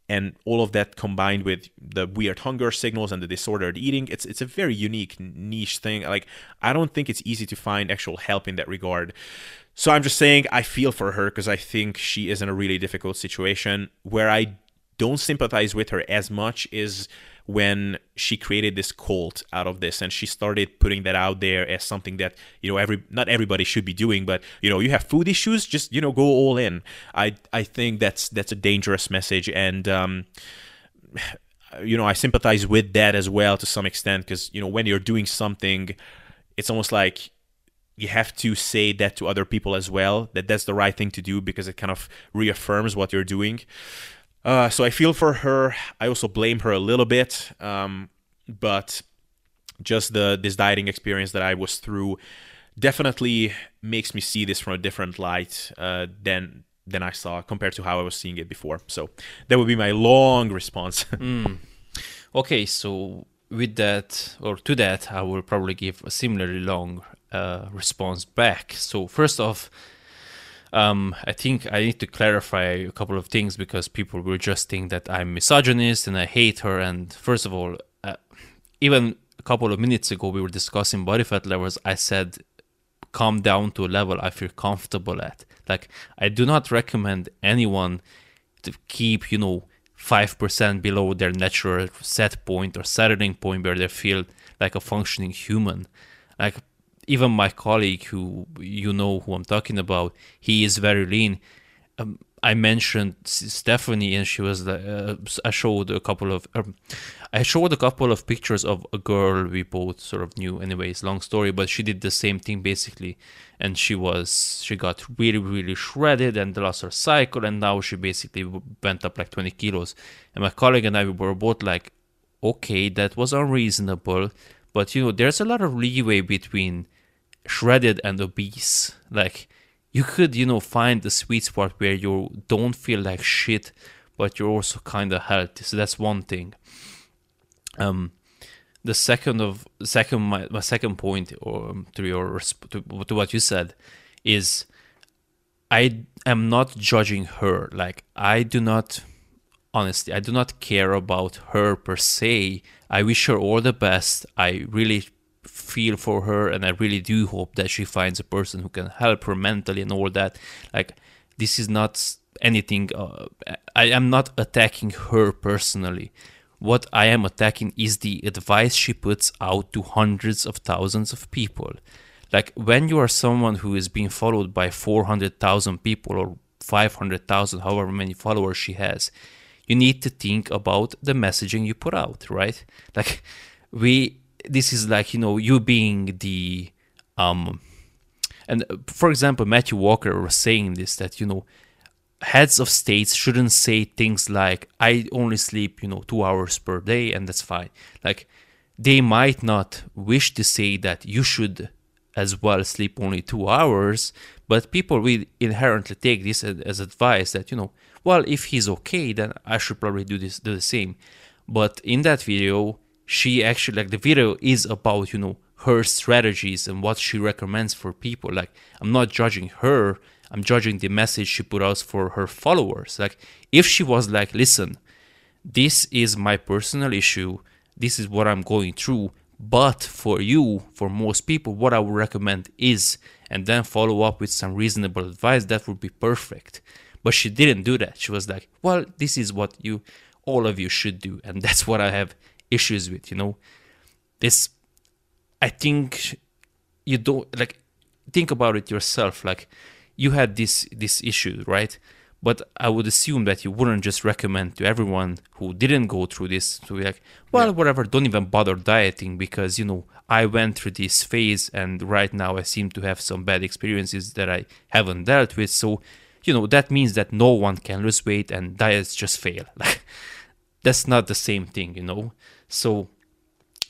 and all of that combined with the weird hunger signals and the disordered eating it's it's a very unique niche thing. Like i don't think it's easy to find actual help in that regard. So i'm just saying i feel for her because i think she is in a really difficult situation. Where i don't sympathize with her as much is when she created this cult out of this and she started putting that out there as something that you know every not everybody should be doing but you know you have food issues just you know go all in. I i think that's that's a dangerous message and um you know i sympathize with that as well to some extent because you know when you're doing something it's almost like you have to say that to other people as well that that's the right thing to do because it kind of reaffirms what you're doing uh, so I feel for her. I also blame her a little bit, um, but just the this dieting experience that I was through definitely makes me see this from a different light uh, than than I saw compared to how I was seeing it before. So that would be my long response.
mm. Okay, so with that or to that, I will probably give a similarly long uh, response back. So first off, um, I think I need to clarify a couple of things because people will just think that I'm misogynist and I hate her. And first of all, uh, even a couple of minutes ago, we were discussing body fat levels. I said, calm down to a level I feel comfortable at. Like, I do not recommend anyone to keep, you know, 5% below their natural set point or settling point where they feel like a functioning human. Like, even my colleague who you know who I'm talking about, he is very lean. Um, I mentioned Stephanie, and she was. Uh, I showed a couple of. Um, I showed a couple of pictures of a girl we both sort of knew. Anyways, long story, but she did the same thing basically, and she was she got really really shredded and lost her cycle, and now she basically went up like 20 kilos. And my colleague and I were both like, okay, that was unreasonable, but you know, there's a lot of leeway between shredded and obese. Like you could you know find the sweet spot where you don't feel like shit but you're also kind of healthy. So that's one thing. Um the second of second my, my second point or um, to your to, to what you said is i am not judging her. Like i do not honestly i do not care about her per se. I wish her all the best. I really feel for her and i really do hope that she finds a person who can help her mentally and all that. Like this is not anything uh, i am not attacking her personally. What i am attacking is the advice she puts out to hundreds of thousands of people. Like when you are someone who is being followed by 400,000 people or 500,000 however many followers she has you need to think about the messaging you put out right? Like we this is like you know you being the um and uh, for example matthew walker was saying this that you know heads of states shouldn't say things like i only sleep you know two hours per day and that's fine. Like they might not wish to say that you should as well sleep only two hours but people will inherently take this as, as advice that you know well if he's okay then i should probably do this do the same. But in that video she actually like the video is about you know her strategies and what she recommends for people. Like i'm not judging her. I'm judging the message she put out for her followers. Like if she was like listen this is my personal issue. This is what i'm going through. But for you for most people what i would recommend is and then follow up with some reasonable advice that would be perfect. But she didn't do that. She was like well this is what you all of you should do. And that's what i have issues with you know? This i think you don't like think about it yourself like you had this this issue right? But i would assume that you wouldn't just recommend to everyone who didn't go through this to be like well yeah. whatever don't even bother dieting because you know i went through this phase and right now i seem to have some bad experiences that i haven't dealt with. So you know that means that no one can lose weight and diets just fail. Like that's not the same thing you know so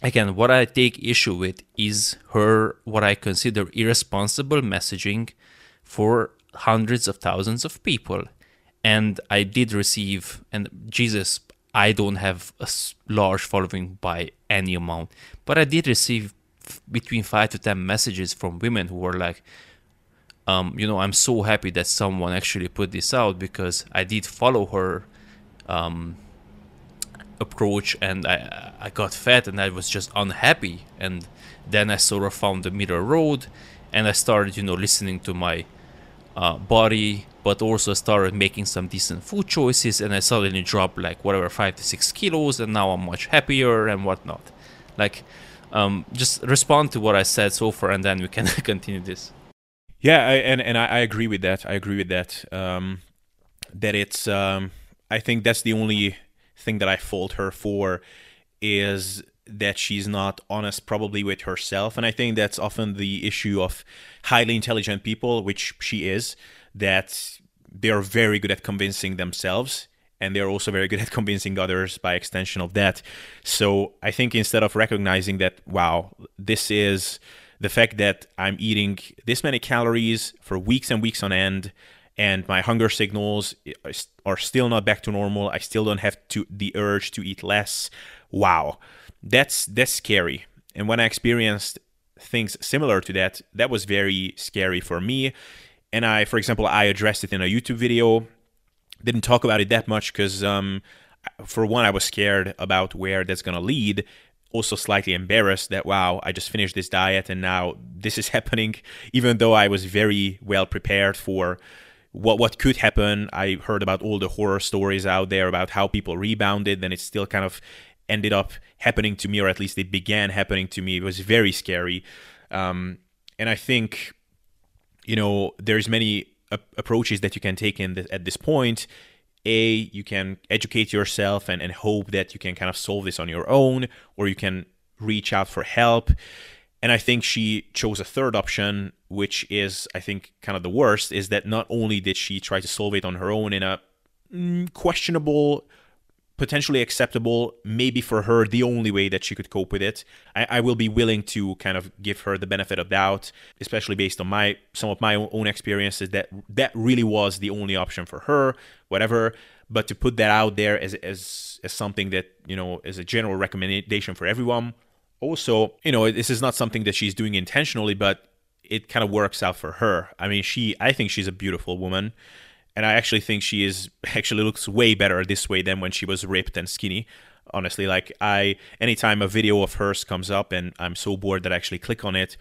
again, what I take issue with is her what I consider irresponsible messaging for hundreds of thousands of people. And I did receive, and Jesus, I don't have a large following by any amount, but I did receive between five to ten messages from women who were like, um, you know, I'm so happy that someone actually put this out because I did follow her um, approach and I, I got fat and I was just unhappy. And then I sort of found the middle road and I started you know listening to my uh, body but also started making some decent food choices and I suddenly dropped like whatever five to six kilos and now I'm much happier and whatnot. Like um, just respond to what I said so far and then we can continue this.
Yeah I, and, and I, I, agree with that. I agree with that. Um, that it's um, I think that's the only thing that I fault her for is that she's not honest probably with herself. And i think that's often the issue of highly intelligent people which she is that they're very good at convincing themselves and they're also very good at convincing others by extension of that. So i think instead of recognizing that wow this is the fact that i'm eating this many calories for weeks and weeks on end and my hunger signals are still not back to normal. I still don't have to the urge to eat less. Wow, that's that's scary. And when I experienced things similar to that, that was very scary for me. And I, for example, I addressed it in a YouTube video. Didn't talk about it that much because, um, for one, I was scared about where that's gonna lead. Also, slightly embarrassed that wow, I just finished this diet and now this is happening. Even though I was very well prepared for what what could happen. I heard about all the horror stories out there about how people rebounded, then it still kind of ended up happening to me, or at least it began happening to me. It was very scary, um, and I think you know there's many approaches that you can take in the, at this point. A, you can educate yourself and, and hope that you can kind of solve this on your own, or you can reach out for help. And I think she chose a third option, which is, I think, kind of the worst, is that not only did she try to solve it on her own in a mm, questionable potentially acceptable, maybe for her, the only way that she could cope with it. I, I, will be willing to kind of give her the benefit of doubt, especially based on my some of my own experiences that that really was the only option for her, whatever. But to put that out there as as as something that you know is a general recommendation for everyone. Also, you know, this is not something that she's doing intentionally, but it kind of works out for her. I mean, she I think she's a beautiful woman and I actually think she is actually looks way better this way than when she was ripped and skinny. Honestly, like I, anytime a video of hers comes up and I'm so bored that I actually click on it,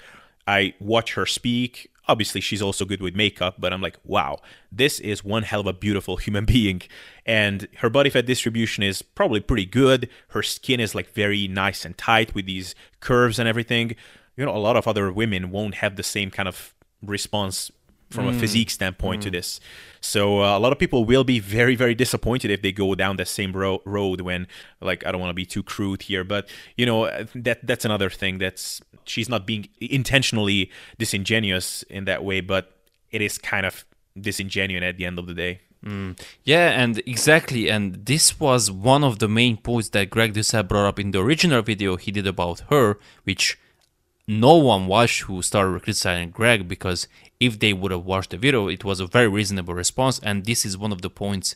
I watch her speak. Obviously, she's also good with makeup, but I'm like, wow, this is one hell of a beautiful human being. And her body fat distribution is probably pretty good. Her skin is like very nice and tight with these curves and everything. You know, a lot of other women won't have the same kind of response from mm. a physique standpoint mm. to this. So uh, a lot of people will be very, very disappointed if they go down that same ro- road. When, like, I don't want to be too crude here, but you know that that's another thing. That's she's not being intentionally disingenuous in that way, but it is kind of disingenuous at the end of the day.
Mm. Yeah, and exactly, and this was one of the main points that Greg Doucette brought up in the original video he did about her, which no one watched who started criticizing Greg because if they would have watched the video, it was a very reasonable response. And this is one of the points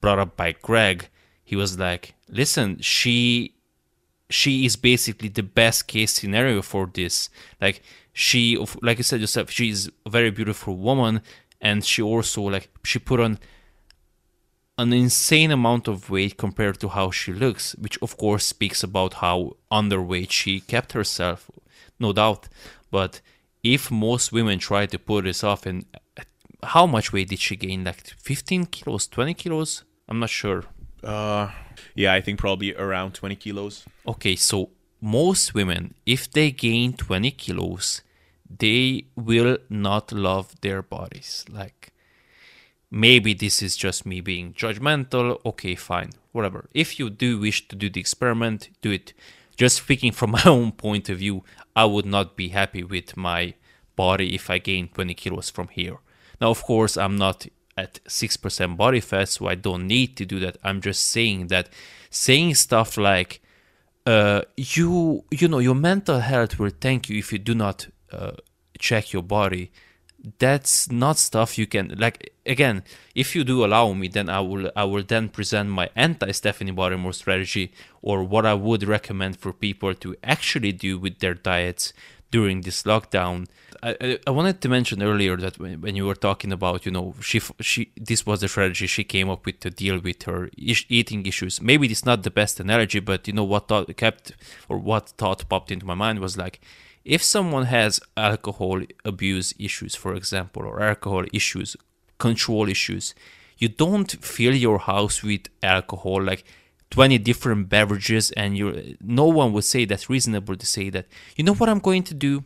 brought up by Greg. He was like, "Listen, she, she is basically the best case scenario for this. Like she, like you said yourself, she is a very beautiful woman, and she also like she put on." an insane amount of weight compared to how she looks, which of course speaks about how underweight she kept herself no doubt. But if most women try to put this off, and how much weight did she gain? Like 15 kilos, 20 kilos? I'm not sure.
Uh, yeah, I think probably around 20 kilos.
Okay, so most women, if they gain 20 kilos, they will not love their bodies. Like, maybe this is just me being judgmental. Okay, fine, whatever. If you do wish to do the experiment, do it. Just speaking from my own point of view, I would not be happy with my body if I gain 20 kilos from here. Now, of course, I'm not at 6% body fat, so I don't need to do that. I'm just saying that saying stuff like, uh, you you know your mental health will thank you if you do not uh, check your body that's not stuff you can like again if you do allow me then i will i will then present my anti stephanie Buttermore strategy or what i would recommend for people to actually do with their diets during this lockdown. I, I wanted to mention earlier that when, when you were talking about you know she she this was the strategy she came up with to deal with her eating issues. Maybe it's not the best analogy but you know what thought kept or what thought popped into my mind was like if someone has alcohol abuse issues, for example, or alcohol issues, control issues, you don't fill your house with alcohol like 20 different beverages and you no one would say that's reasonable to say that you know what i'm going to do?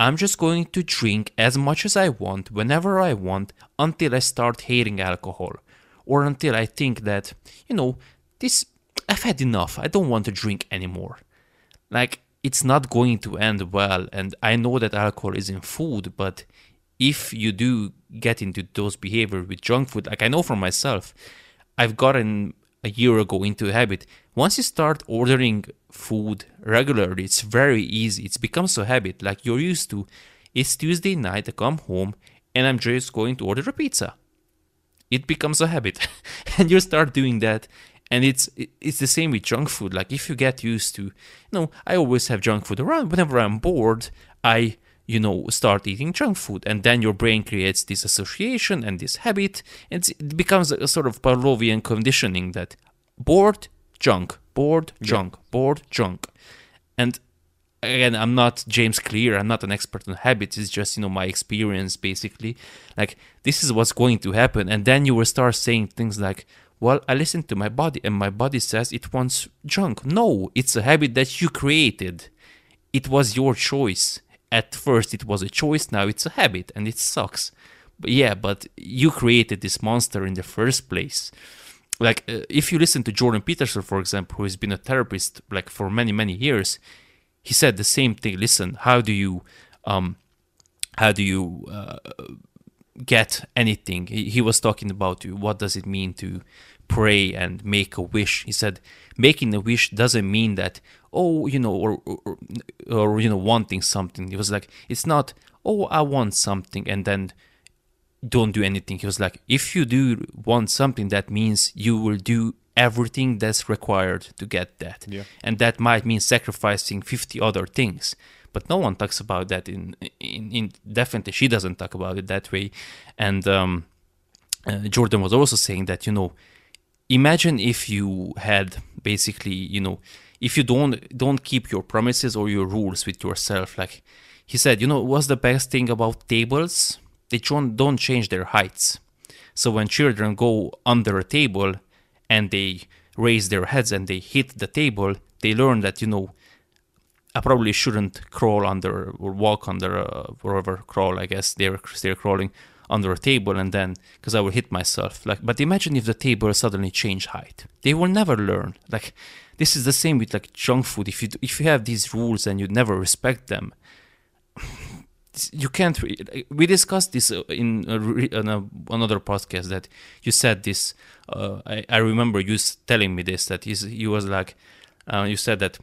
I'm just going to drink as much as i want whenever i want until i start hating alcohol or until i think that you know this i've had enough. I don't want to drink anymore. Like it's not going to end well. And I know that alcohol is in food, but if you do get into those behavior with junk food, like I know for myself, I've gotten a year ago into a habit. Once you start ordering food regularly, it's very easy. It's becomes a habit. Like you're used to. It's Tuesday night, I come home and I'm just going to order a pizza. It becomes a habit. and you start doing that and it's it's the same with junk food. Like if you get used to you know i always have junk food around. Whenever i'm bored i you know start eating junk food. And then your brain creates this association and this habit. And it becomes a sort of pavlovian conditioning that bored junk bored junk yeah. bored junk. And again i'm not james clear. I'm not an expert on habits. It's just you know my experience basically. Like this is what's going to happen. And then you will start saying things like well, I listen to my body and my body says it wants junk. No, it's a habit that you created. It was your choice. At first, it was a choice, now it's a habit and it sucks. But yeah, but you created this monster in the first place. Like, uh, if you listen to Jordan Peterson, for example, who has been a therapist like for many, many years, he said the same thing. Listen, how do you, um, how do you uh, get anything. He, was talking about what does it mean to pray and make a wish. He said making a wish doesn't mean that oh you know or or, or you know wanting something. He was like it's not oh I want something and then don't do anything. He was like if you do want something that means you will do everything that's required to get that.
Yeah.
And that might mean sacrificing 50 other things. But no one talks about that in in, in definitely she doesn't talk about it that way. And um, uh, Jordan was also saying that you know imagine if you had basically you know if you don't don't keep your promises or your rules with yourself. Like he said you know what's the best thing about tables? They don't don't change their heights. So when children go under a table and they raise their heads and they hit the table they learn that you know I probably shouldn't crawl under or walk under uh, wherever crawl. I guess they're they're crawling under a table and then because I will hit myself. Like, but imagine if the table suddenly change height. They will never learn. Like, this is the same with like junk food. If you if you have these rules and you never respect them, you can't. We discussed this uh, in, a, in a, another podcast that you said this. Uh, I, I remember you telling me this that he was like, uh, you said that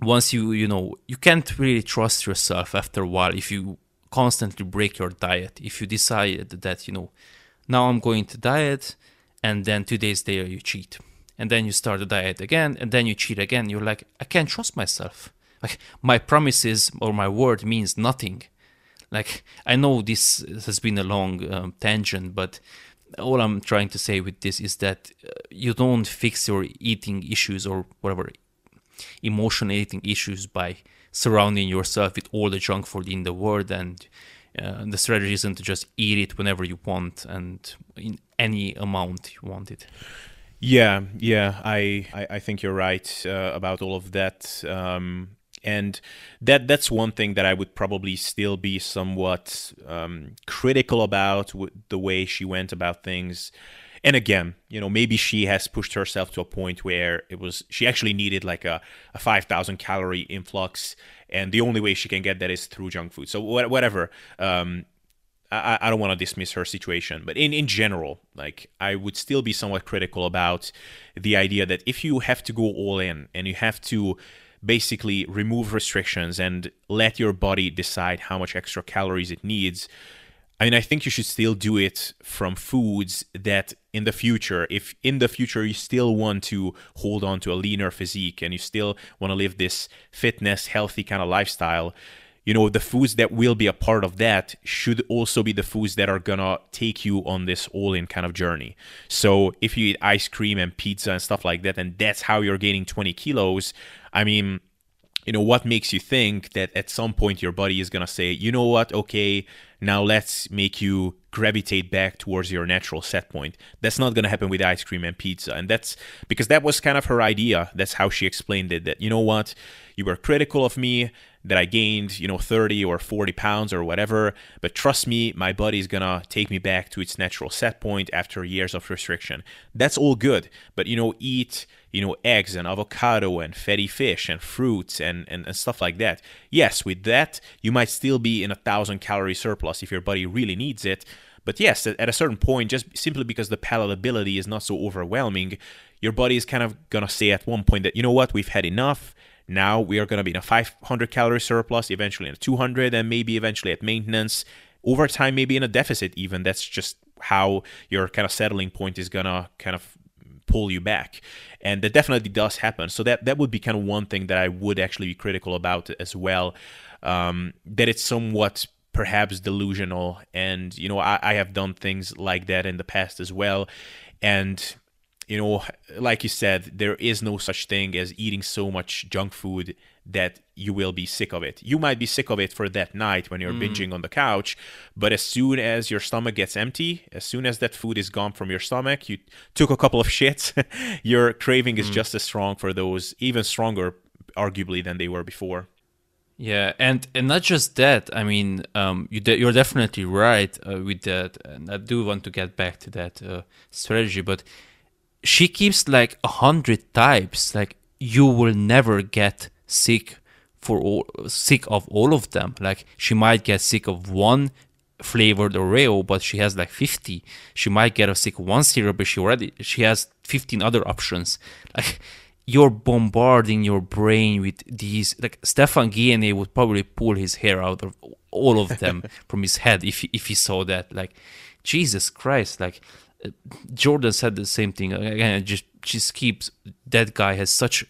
once you you know you can't really trust yourself after a while if you constantly break your diet if you decide that you know now i'm going to diet and then two days later you cheat. And then you start the diet again and then you cheat again. You're like i can't trust myself. Like my promises or my word means nothing. Like i know this has been a long um, tangent but all i'm trying to say with this is that uh, you don't fix your eating issues or whatever emotional eating issues by surrounding yourself with all the junk food in the world and uh, the strategy isn't to just eat it whenever you want and in any amount you want it.
Yeah yeah i i, I think you're right uh, about all of that um, and that that's one thing that I would probably still be somewhat um, critical about with the way she went about things and again, you know, maybe she has pushed herself to a point where it was she actually needed like a, a 5,000 calorie influx, and the only way she can get that is through junk food. So whatever. Um, I, I don't want to dismiss her situation, but in, in general, like I would still be somewhat critical about the idea that if you have to go all in and you have to basically remove restrictions and let your body decide how much extra calories it needs, I mean, I think you should still do it from foods that in the future, if in the future you still want to hold on to a leaner physique and you still want to live this fitness, healthy kind of lifestyle, you know, the foods that will be a part of that should also be the foods that are gonna take you on this all in kind of journey. So if you eat ice cream and pizza and stuff like that, and that's how you're gaining 20 kilos, I mean, you know, what makes you think that at some point your body is gonna say, you know what, okay, now let's make you gravitate back towards your natural set point. That's not going to happen with ice cream and pizza. And that's because that was kind of her idea. That's how she explained it that, you know what, you were critical of me that I gained, you know, 30 or 40 pounds or whatever. But trust me, my body is going to take me back to its natural set point after years of restriction. That's all good. But, you know, eat you know, eggs and avocado and fatty fish and fruits and, and, and stuff like that. Yes, with that, you might still be in a thousand calorie surplus if your body really needs it. But yes, at a certain point, just simply because the palatability is not so overwhelming, your body is kind of gonna say at one point that, you know what, we've had enough. Now we are gonna be in a 500 calorie surplus, eventually in a 200, and maybe eventually at maintenance. Over time, maybe in a deficit, even. That's just how your kind of settling point is gonna kind of pull you back and that definitely does happen. So that that would be kind of one thing that i would actually be critical about as well um, that it's somewhat perhaps delusional. And you know I, I have done things like that in the past as well. And you know like you said there is no such thing as eating so much junk food that you will be sick of it. You might be sick of it for that night when you're mm. binging on the couch, but as soon as your stomach gets empty, as soon as that food is gone from your stomach, you took a couple of shits, your craving is mm. just as strong for those, even stronger, arguably, than they were before.
Yeah, and and not just that. I mean, um, you de- you're definitely right uh, with that, and I do want to get back to that uh, strategy. But she keeps like a hundred types. Like you will never get sick for all sick of all of them like she might get sick of one flavored Oreo, but she has like 50. She might get a sick one cereal, but she already she has 15 other options. Like you're bombarding your brain with these. Like Stefan Guyenet would probably pull his hair out of all of them from his head if if he saw that. Like Jesus Christ, like uh, Jordan said the same thing again. Just just keeps that guy has such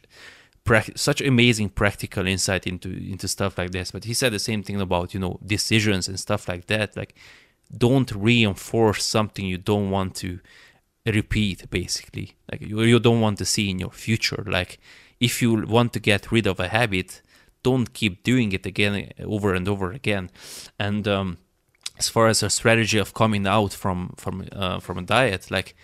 such amazing practical insight into into stuff like this. But he said the same thing about you know decisions and stuff like that. Like, don't reinforce something you don't want to repeat. Basically, like you, you don't want to see in your future. Like, if you want to get rid of a habit, don't keep doing it again over and over again. And um, as far as a strategy of coming out from from uh, from a diet, like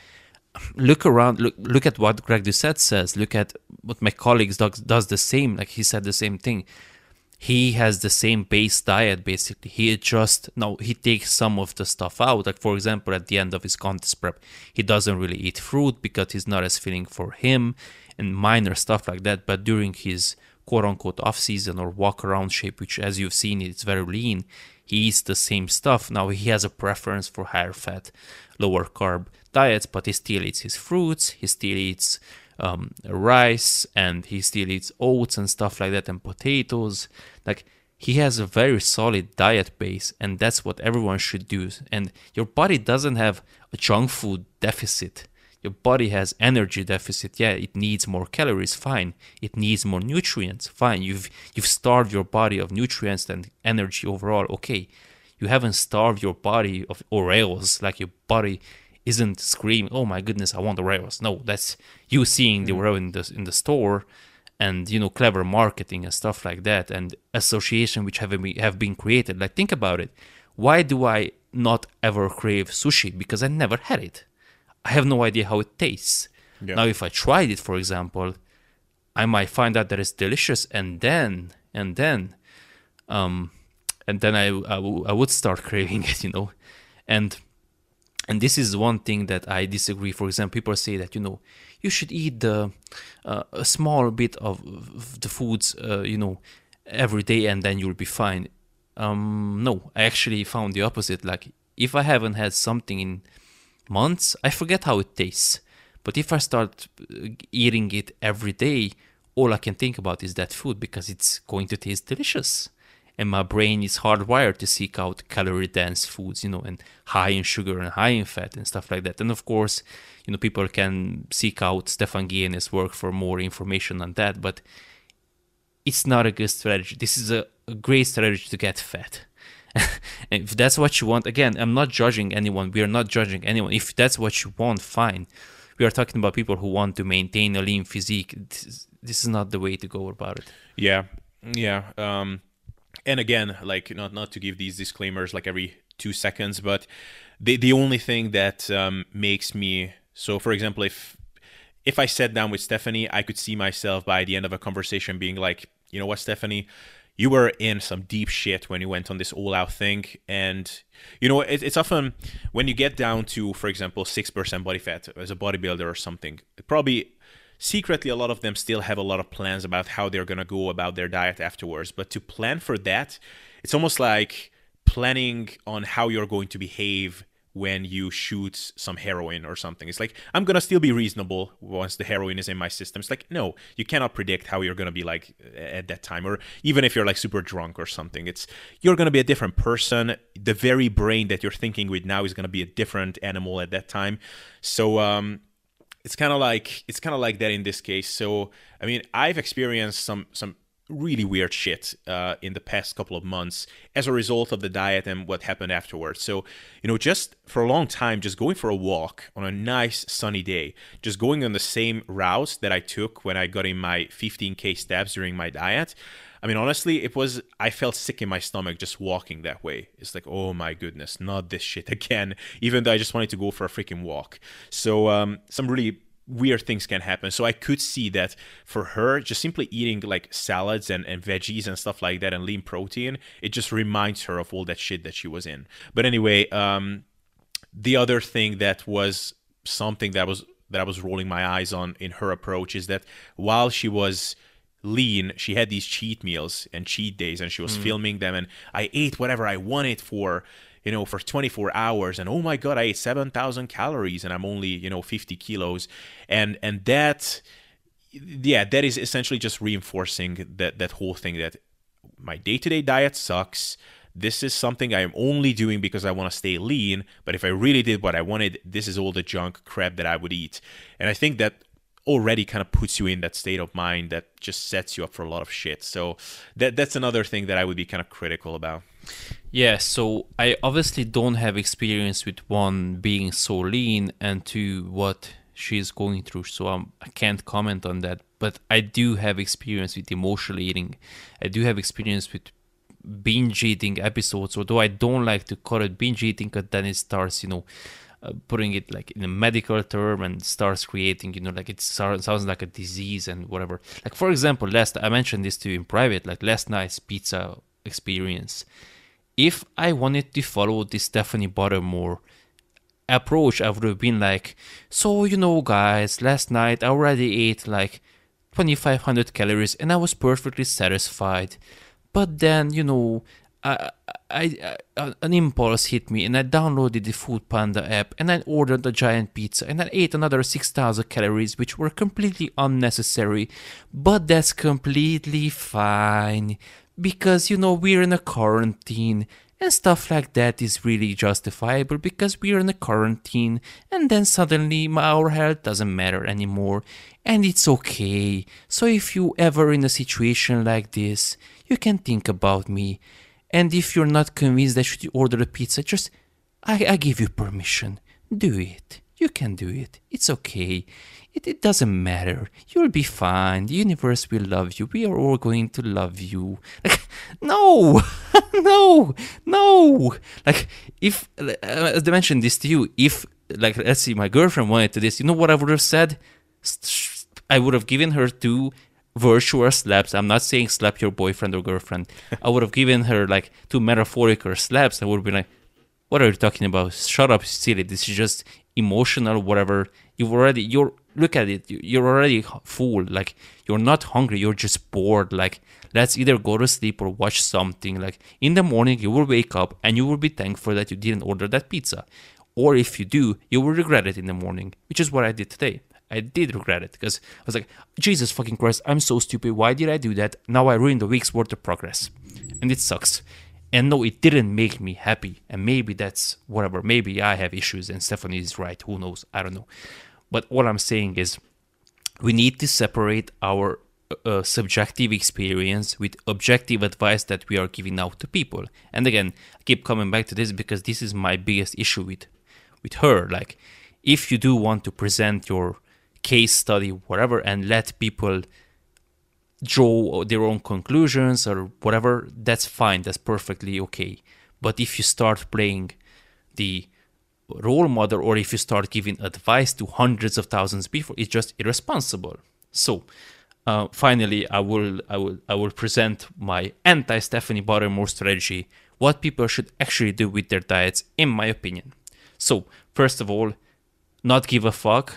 look around look look at what greg doucette says. Look at what my colleagues does, does the same. Like he said the same thing. He has the same base diet basically. He just no he takes some of the stuff out. Like for example at the end of his contest prep he doesn't really eat fruit because it's not as filling for him and minor stuff like that. But during his quote unquote off season or walk around shape which as you've seen it's very lean he eats the same stuff. Now he has a preference for higher fat lower carb diets, but he still eats his fruits, he still eats um, rice, and he still eats oats and stuff like that, and potatoes. Like he has a very solid diet base, and that's what everyone should do. And your body doesn't have a junk food deficit. Your body has energy deficit. Yeah, it needs more calories. Fine. It needs more nutrients. Fine. You've you've starved your body of nutrients and energy overall. Okay. You haven't starved your body of Oreos. Like your body isn't screaming, "Oh my goodness, I want the Oreos." No, that's you seeing the mm. In the in the store, and you know clever marketing and stuff like that, and association which have been, have been created. Like think about it. Why do I not ever crave sushi? Because I never had it. I have no idea how it tastes. Yeah. Now, if I tried it, for example, I might find out that it's delicious, and then and then, um, and then I, I, w- I would start craving it, you know, and and this is one thing that I disagree. For example, people say that you know you should eat uh, a small bit of the foods uh, you know every day and then you'll be fine. Um, no, I actually found the opposite. Like if I haven't had something in months, I forget how it tastes. But if I start uh, eating it every day, all I can think about is that food because it's going to taste delicious and my brain is hardwired to seek out calorie dense foods you know and high in sugar and high in fat and stuff like that. And of course you know people can seek out stefan Guyenet's work for more information on that but it's not a good strategy. This is a, a great strategy to get fat. If that's what you want again i'm not judging anyone. We are not judging anyone. If that's what you want fine. We are talking about people who want to maintain a lean physique. This, this is not the way to go about it.
Yeah. Yeah um and again like not not to give these disclaimers like every two seconds but the the only thing that um, makes me so for example if if i sat down with stephanie i could see myself by the end of a conversation being like you know what stephanie? You were in some deep shit when you went on this all out thing and you know it, it's often when you get down to for example 6% body fat as a bodybuilder or something probably secretly a lot of them still have a lot of plans about how they're going to go about their diet afterwards but to plan for that it's almost like planning on how you're going to behave when you shoot some heroin or something. It's like, I'm going to still be reasonable once the heroin is in my system. It's like, no, you cannot predict how you're going to be like at that time. Or even if you're like super drunk or something, it's, you're going to be a different person. The very brain that you're thinking with now is going to be a different animal at that time. So, um, it's kind of like it's kind of like that in this case. So I mean, I've experienced some some really weird shit uh, in the past couple of months as a result of the diet and what happened afterwards. So you know, just for a long time, just going for a walk on a nice sunny day, just going on the same routes that I took when I got in my 15k steps during my diet. I mean, honestly, it was, I felt sick in my stomach just walking that way. It's like, oh my goodness, not this shit again, even though I just wanted to go for a freaking walk. So, um, some really weird things can happen. So I could see that for her, just simply eating like salads and, and veggies and stuff like that and lean protein, it just reminds her of all that shit that she was in. But anyway, um, the other thing that was something that was that I was rolling my eyes on in her approach is that while she was lean, she had these cheat meals and cheat days, and she was mm. filming them. And I ate whatever I wanted for, you know, for 24 hours and oh my god, I ate 7,000 calories and I'm only, you know, 50 kilos. And and that yeah, that is essentially just reinforcing that that whole thing that my day-to-day diet sucks. This is something I am only doing because I want to stay lean, but if I really did what I wanted, this is all the junk crap that I would eat. And I think that already kind of puts you in that state of mind that just sets you up for a lot of shit. So that that's another thing that I would be kind of critical about.
Yeah, so I obviously don't have experience with one being so lean and two what she's going through, so I'm, I can't comment on that. But I do have experience with emotional eating. I do have experience with binge eating episodes, although I don't like to call it binge eating because then it starts, you know, uh, putting it like in a medical term and starts creating, you know, like it sounds like a disease and whatever. Like for example, last I mentioned this to you in private, like last night's pizza experience. If I wanted to follow the Stephanie Buttermore approach, I would have been like, so you know, guys, last night I already ate like 2500 calories and I was perfectly satisfied. But then, you know, I, I, I, uh, an impulse hit me and I downloaded the Food Panda app and I ordered a giant pizza and I ate another 6000 calories which were completely unnecessary but that's completely fine because you know we're in a quarantine and stuff like that is really justifiable because we're in a quarantine and then suddenly our health doesn't matter anymore and it's okay. So if you ever in a situation like this you can think about me and if you're not convinced that should you order a pizza, just I, I give you permission. Do it. You can do it. It's okay. It, it doesn't matter. You'll be fine. The universe will love you. We are all going to love you. Like, no, no, no. Like, if, uh, as I mentioned this to you, if, like, let's see, my girlfriend wanted to this, you know what I would have said? I would have given her two virtual slaps. I'm not saying slap your boyfriend or girlfriend. I would have given her like two metaphorical slaps. I would be like, "What are you talking about? Shut up, silly. This is just emotional, whatever. You've already you're look at it. You're already full. Like you're not hungry. You're just bored. Like let's either go to sleep or watch something. Like in the morning, you will wake up and you will be thankful that you didn't order that pizza." Or if you do, you will regret it in the morning, which is what I did today. I did regret it because I was like, Jesus fucking Christ, I'm so stupid. Why did I do that? Now I ruined a week's worth of progress. And it sucks. And no, it didn't make me happy. And maybe that's whatever. Maybe I have issues and Stephanie is right. Who knows? I don't know. But what I'm saying is we need to separate our uh, subjective experience with objective advice that we are giving out to people. And again, I keep coming back to this because this is my biggest issue with with her. Like, if you do want to present your case study, whatever, and let people draw their own conclusions or whatever, that's fine. That's perfectly okay. But if you start playing the role model or if you start giving advice to hundreds of thousands of people, it's just irresponsible. So, uh, finally, I will I will I will present my anti Stephanie Buttermore strategy. What people should actually do with their diets, in my opinion. So, first of all, not give a fuck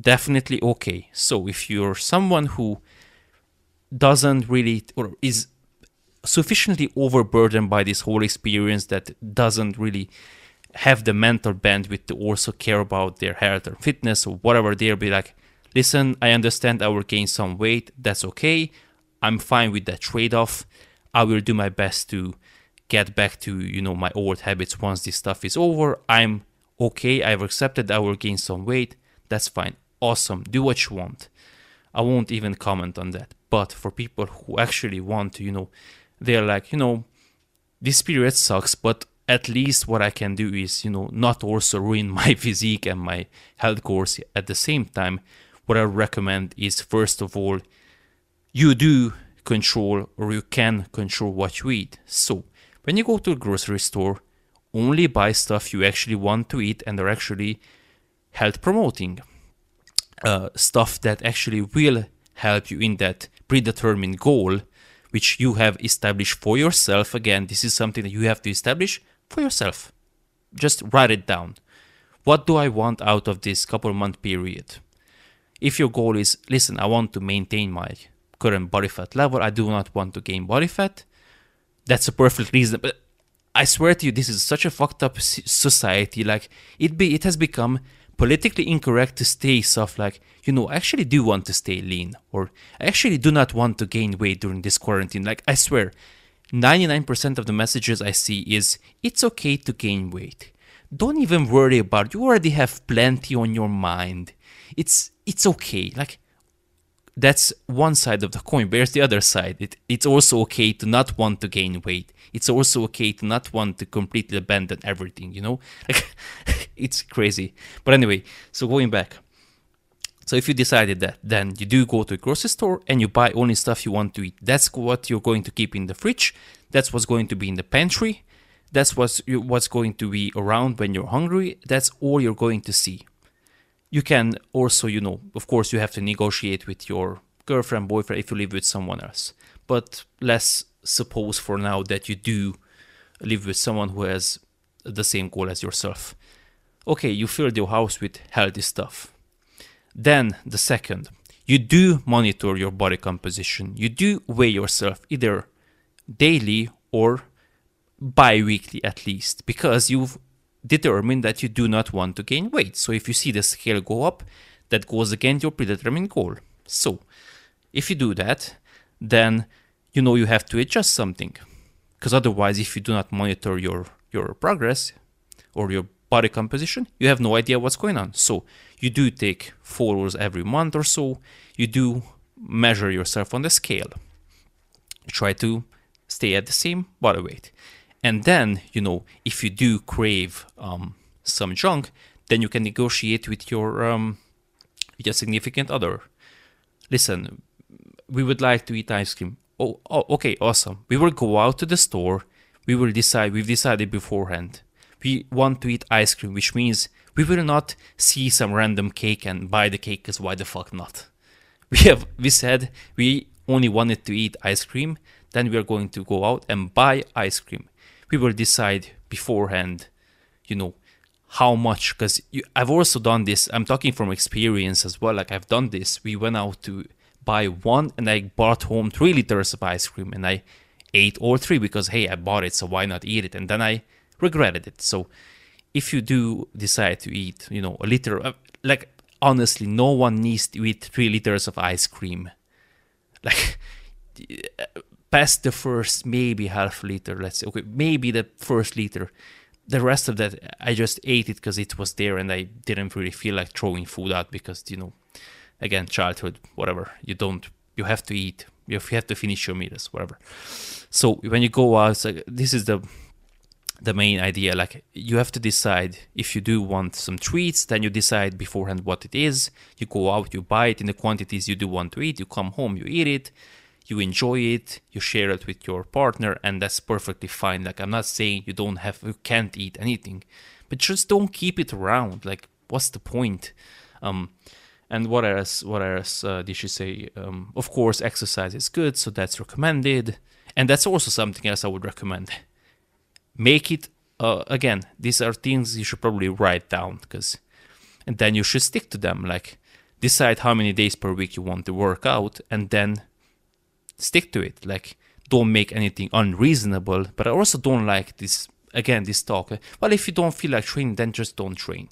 definitely okay. So if you're someone who doesn't really or is sufficiently overburdened by this whole experience that doesn't really have the mental bandwidth to also care about their health or fitness or whatever, they'll be like, listen, I understand I will gain some weight. That's okay. I'm fine with that trade off. I will do my best to get back to, you know, my old habits once this stuff is over. I'm okay. I've accepted I will gain some weight. That's fine awesome, do what you want. I won't even comment on that. But for people who actually want to, you know, they're like, you know, this period sucks, but at least what I can do is, you know, not also ruin my physique and my health course at the same time. What I recommend is, first of all, you do control or you can control what you eat. So, when you go to a grocery store, only buy stuff you actually want to eat and are actually health promoting uh, stuff that actually will help you in that predetermined goal which you have established for yourself. Again this is something that you have to establish for yourself. Just write it down. What do i want out of this couple month period? If your goal is listen i want to maintain my current body fat level i do not want to gain body fat that's a perfect reason. But I swear to you, this is such a fucked up society. Like it be, it has become politically incorrect to say stuff like, you know, I actually do want to stay lean, or I actually do not want to gain weight during this quarantine. Like I swear, 99% of the messages I see is it's okay to gain weight. Don't even worry about it. You already have plenty on your mind. It's it's okay. Like that's one side of the coin. Where's the other side? It, it's also okay to not want to gain weight. It's also okay to not want to completely abandon everything, you know? It's crazy. But anyway, so going back. So if you decided that, then you do go to a grocery store and you buy only stuff you want to eat. That's what you're going to keep in the fridge. That's what's going to be in the pantry. That's what's, what's going to be around when you're hungry. That's all you're going to see you can also, you know, of course, you have to negotiate with your girlfriend, boyfriend if you live with someone else. But let's suppose for now that you do live with someone who has the same goal as yourself. Okay, you filled your house with healthy stuff. Then, the second, you do monitor your body composition. You do weigh yourself either daily or bi weekly at least, because you've determine that you do not want to gain weight. So if you see the scale go up, that goes against your predetermined goal. So if you do that, then you know you have to adjust something. Because otherwise, if you do not monitor your, your progress or your body composition, you have no idea what's going on. So you do take photos every month or so. You do measure yourself on the scale. Try to stay at the same body weight. And then, you know, if you do crave um, some junk, then you can negotiate with your um, with your significant other. Listen, we would like to eat ice cream. Oh, oh, okay, awesome. We will go out to the store. We will decide. We've decided beforehand. We want to eat ice cream, which means we will not see some random cake and buy the cake. Cause why the fuck not? We have we said we only wanted to eat ice cream. Then we are going to go out and buy ice cream we will decide beforehand, you know, how much. Because I've also done this. I'm talking from experience as well. Like I've done this. We went out to buy one, and I brought home three liters of ice cream, and I ate all three because hey, I bought it, so why not eat it? And then I regretted it. So if you do decide to eat, you know, a liter, like honestly, no one needs to eat three liters of ice cream. Like past the first maybe half liter, let's say, okay, maybe the first liter. The rest of that, I just ate it because it was there and I didn't really feel like throwing food out because, you know, again, childhood, whatever. You don't, you have to eat. You have to finish your meals, whatever. So when you go out, like, this is the the main idea. Like you have to decide if you do want some treats, then you decide beforehand what it is. You go out, you buy it in the quantities you do want to eat. You come home, you eat it you enjoy it, you share it with your partner, and that's perfectly fine. Like I'm not saying you don't have you can't eat anything, but just don't keep it around. Like what's the point? Um, and what else? What else uh, did she say? Um, of course, exercise is good, so that's recommended, and that's also something else I would recommend. Make it uh, again. These are things you should probably write down because, and then you should stick to them. Like decide how many days per week you want to work out, and then stick to it. Like, don't make anything unreasonable. But I also don't like this, again, this talk. Well, if you don't feel like training, then just don't train.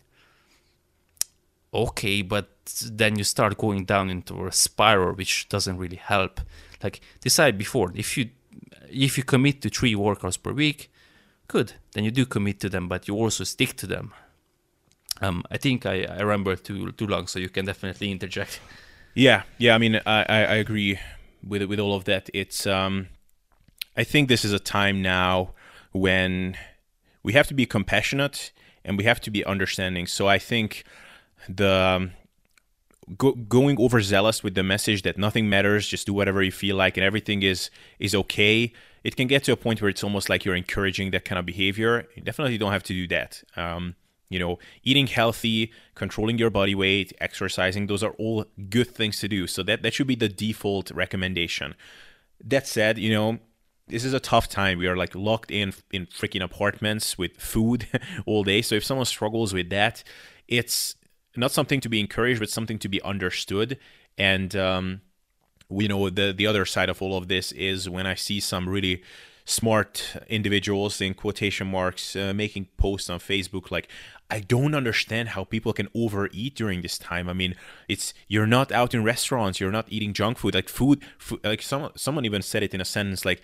Okay, but then you start going down into a spiral, which doesn't really help. Like, decide before. If you if you commit to three workouts per week, good. Then you do commit to them, but you also stick to them. Um, I think I, I remember too too long, so you can definitely interject.
Yeah, yeah. I mean, I, I agree with with all of that. It's um, I think this is a time now when we have to be compassionate and we have to be understanding. So I think the um, go, going overzealous with the message that nothing matters, just do whatever you feel like, and everything is is okay. It can get to a point where it's almost like you're encouraging that kind of behavior. You definitely don't have to do that. Um, you know, eating healthy, controlling your body weight, exercising, those are all good things to do. So that, that should be the default recommendation. That said, you know, this is a tough time. We are like locked in in freaking apartments with food all day. So if someone struggles with that, it's not something to be encouraged, but something to be understood. And um, you know, the the other side of all of this is when I see some really smart individuals in quotation marks uh, making posts on Facebook like I don't understand how people can overeat during this time. I mean, it's you're not out in restaurants, you're not eating junk food. Like food, food like someone someone even said it in a sentence like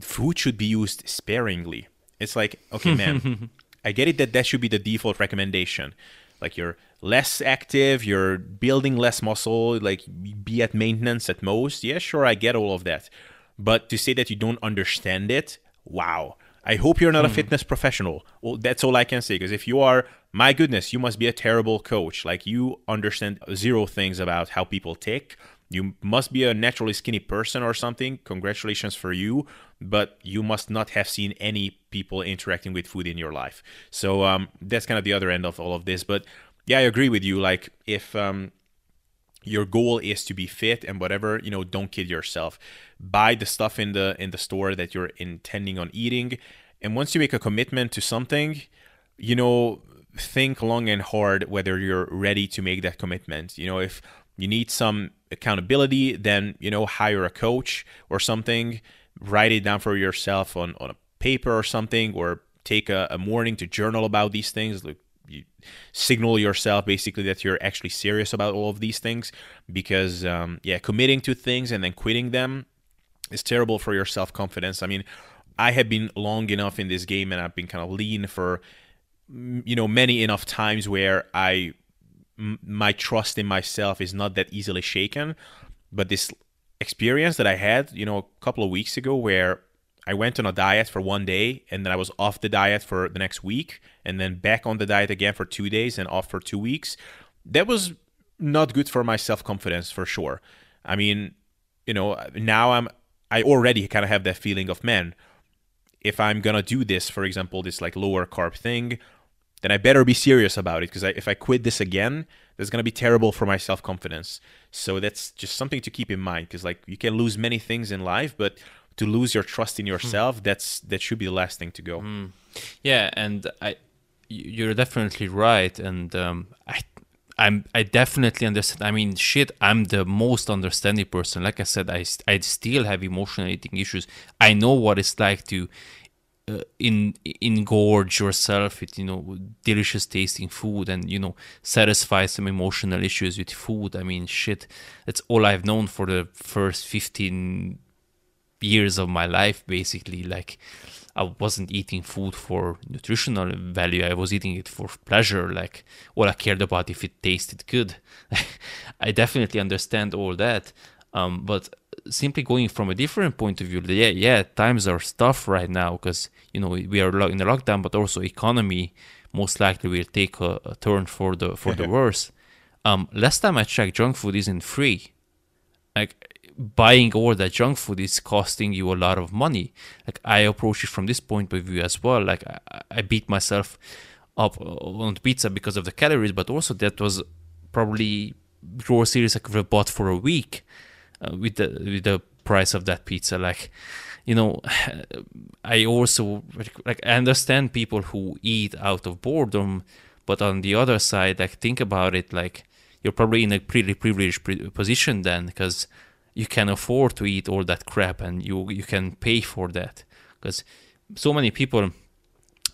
food should be used sparingly. It's like, okay, man, I get it that that should be the default recommendation. Like you're less active, you're building less muscle, like be at maintenance at most. Yeah, sure, I get all of that. But to say that you don't understand it, wow. I hope you're not hmm. a fitness professional. Well, that's all I can say. Because if you are, my goodness, you must be a terrible coach. Like you understand zero things about how people tick. You must be a naturally skinny person or something. Congratulations for you. But you must not have seen any people interacting with food in your life. So um, that's kind of the other end of all of this. But yeah, I agree with you. Like if um, your goal is to be fit and whatever you know don't kid yourself buy the stuff in the in the store that you're intending on eating. And once you make a commitment to something you know think long and hard whether you're ready to make that commitment. You know if you need some accountability then you know hire a coach or something write it down for yourself on, on a paper or something or take a, a morning to journal about these things. Like you signal yourself basically that you're actually serious about all of these things because um, yeah committing to things and then quitting them is terrible for your self-confidence i mean i have been long enough in this game and i've been kind of lean for you know many enough times where i my trust in myself is not that easily shaken but this experience that i had you know a couple of weeks ago where I went on a diet for one day and then I was off the diet for the next week and then back on the diet again for two days and off for two weeks. That was not good for my self confidence for sure. I mean, you know, now I'm, I already kind of have that feeling of, man, if I'm gonna do this, for example, this like lower carb thing, then I better be serious about it because if I quit this again, that's gonna be terrible for my self confidence. So that's just something to keep in mind because like you can lose many things in life, but to lose your trust in yourself, mm. that's that should be the last thing to go.
Mm. Yeah, and I, you're definitely right, and um, I. I'm I definitely understand. I mean, shit, I'm the most understanding person. Like I said, I, I still have emotional eating issues. I know what it's like to uh, in engorge yourself with you know delicious tasting food and you know satisfy some emotional issues with food i mean shit that's all i've known for the first 15 years of my life basically like I wasn't eating food for nutritional value. I was eating it for pleasure. Like all I cared about if it tasted good. I definitely understand all that. Um, but simply going from a different point of view, yeah, yeah, times are tough right now because you know we are in a lockdown, but also economy most likely will take a, a turn for the for the worse. Um, last time I checked, junk food isn't free. Like buying all that junk food is costing you a lot of money. Like I approach it from this point of view as well. Like I, I beat myself up on pizza because of the calories, but also that was probably groceries I could have bought for a week uh, with the with the price of that pizza. Like you know, I also like I understand people who eat out of boredom, but on the other side, like think about it, like you're probably in a pretty privileged position then because you can afford to eat all that crap and you you can pay for that. Because so many people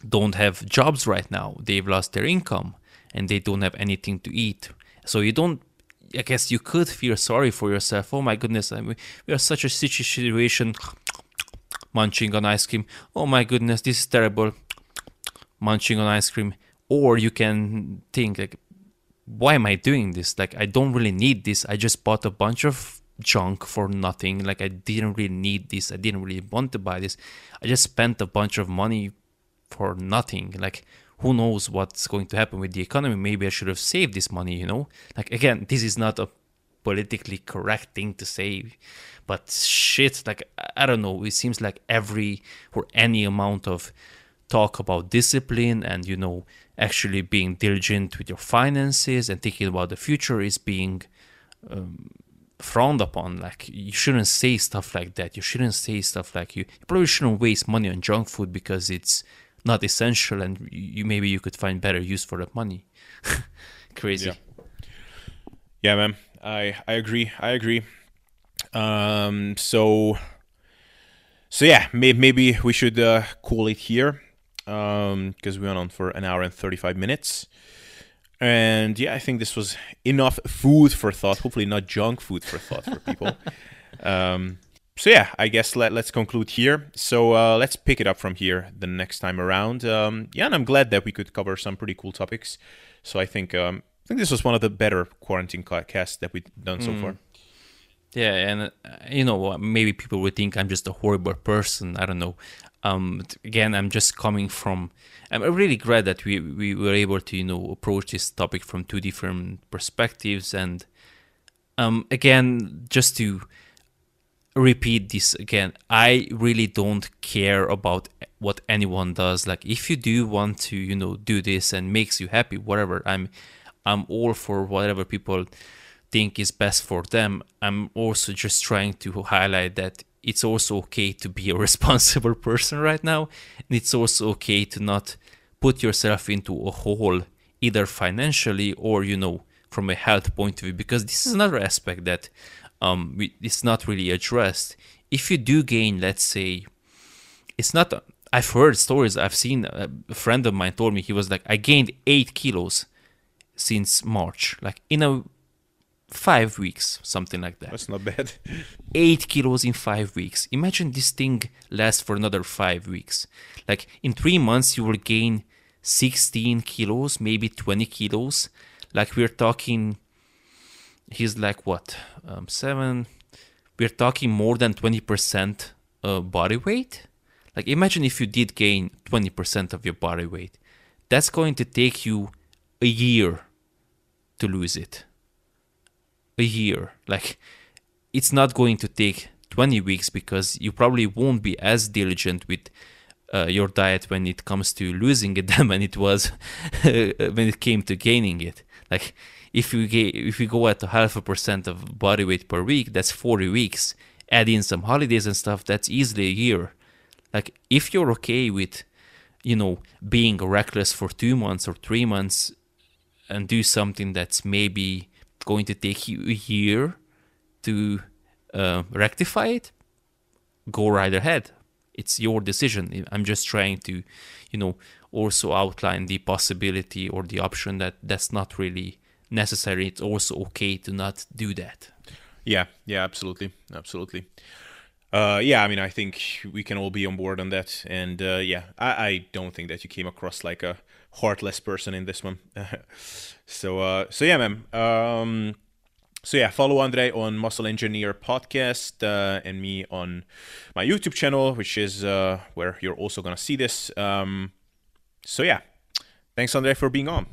don't have jobs right now. They've lost their income and they don't have anything to eat. So you don't i guess you could feel sorry for yourself. Oh my goodness I mean, we are such a situation. Munching on ice cream. Oh my goodness this is terrible. Munching on ice cream. Or you can think like why am i doing this? Like i don't really need this. I just bought a bunch of junk for nothing. Like I didn't really need this. I didn't really want to buy this. I just spent a bunch of money for nothing. Like who knows what's going to happen with the economy? Maybe I should have saved this money, you know? Like again, this is not a politically correct thing to say, but shit, like I don't know, it seems like every or any amount of talk about discipline and you know actually being diligent with your finances and thinking about the future is being um, frowned upon. Like you shouldn't say stuff like that. You shouldn't say stuff like you, you probably shouldn't waste money on junk food because it's not essential and you maybe you could find better use for that money. Crazy.
Yeah. yeah, man. I I agree. I agree. Um so so yeah, may- maybe we should uh, call it here um because we went on for an hour and 35 minutes. And yeah, I think this was enough food for thought. Hopefully, not junk food for thought for people. um, so yeah, I guess let, let's conclude here. So uh, let's pick it up from here the next time around. Um, yeah, and I'm glad that we could cover some pretty cool topics. So I think um, I think this was one of the better quarantine casts that we've done so far.
Yeah, and uh, you know, maybe people would think I'm just a horrible person. I don't know. Um, again, I'm just coming from. I'm really glad that we we were able to you know approach this topic from two different perspectives, and um, again, just to repeat this again, I really don't care about what anyone does. Like, if you do want to, you know, do this and makes you happy, whatever, I'm I'm all for whatever people think is best for them. I'm also just trying to highlight that it's also okay to be a responsible person right now. And it's also okay to not put yourself into a hole, either financially or, you know, from a health point of view, because this is another aspect that um, it's not really addressed. If you do gain, let's say, it's not, I've heard stories, I've seen a friend of mine told me, he was like, I gained eight kilos since March, like in a five weeks, something like that.
That's not bad.
Eight kilos in five weeks. Imagine this thing lasts for another five weeks. Like in three months, you will gain 16 kilos, maybe 20 kilos. Like we're talking, he's like what, um, seven? We're talking more than 20% uh, body weight. Like imagine if you did gain 20% of your body weight. That's going to take you a year to lose it a year. Like it's not going to take 20 weeks because you probably won't be as diligent with uh, your diet when it comes to losing it than when it was when it came to gaining it. Like if you ga- if you go at half a percent of body weight per week, that's 40 weeks. Add in some holidays and stuff, that's easily a year. Like if you're okay with, you know, being reckless for two months or three months, and do something that's maybe going to take you a year to uh, rectify it, go right ahead. It's your decision. I'm just trying to, you know, also outline the possibility or the option that that's not really necessary. It's also okay to not do that.
Yeah, yeah, absolutely, absolutely. Uh, yeah, I mean, I think we can all be on board on that, and uh, yeah, I, I don't think that you came across like a heartless person in this one. so, uh, so yeah, man. Um, so yeah, follow Andrei on Muscle Engineer podcast uh, and me on my YouTube channel, which is uh, where you're also gonna see this. Um, so yeah, thanks Andrei for being on.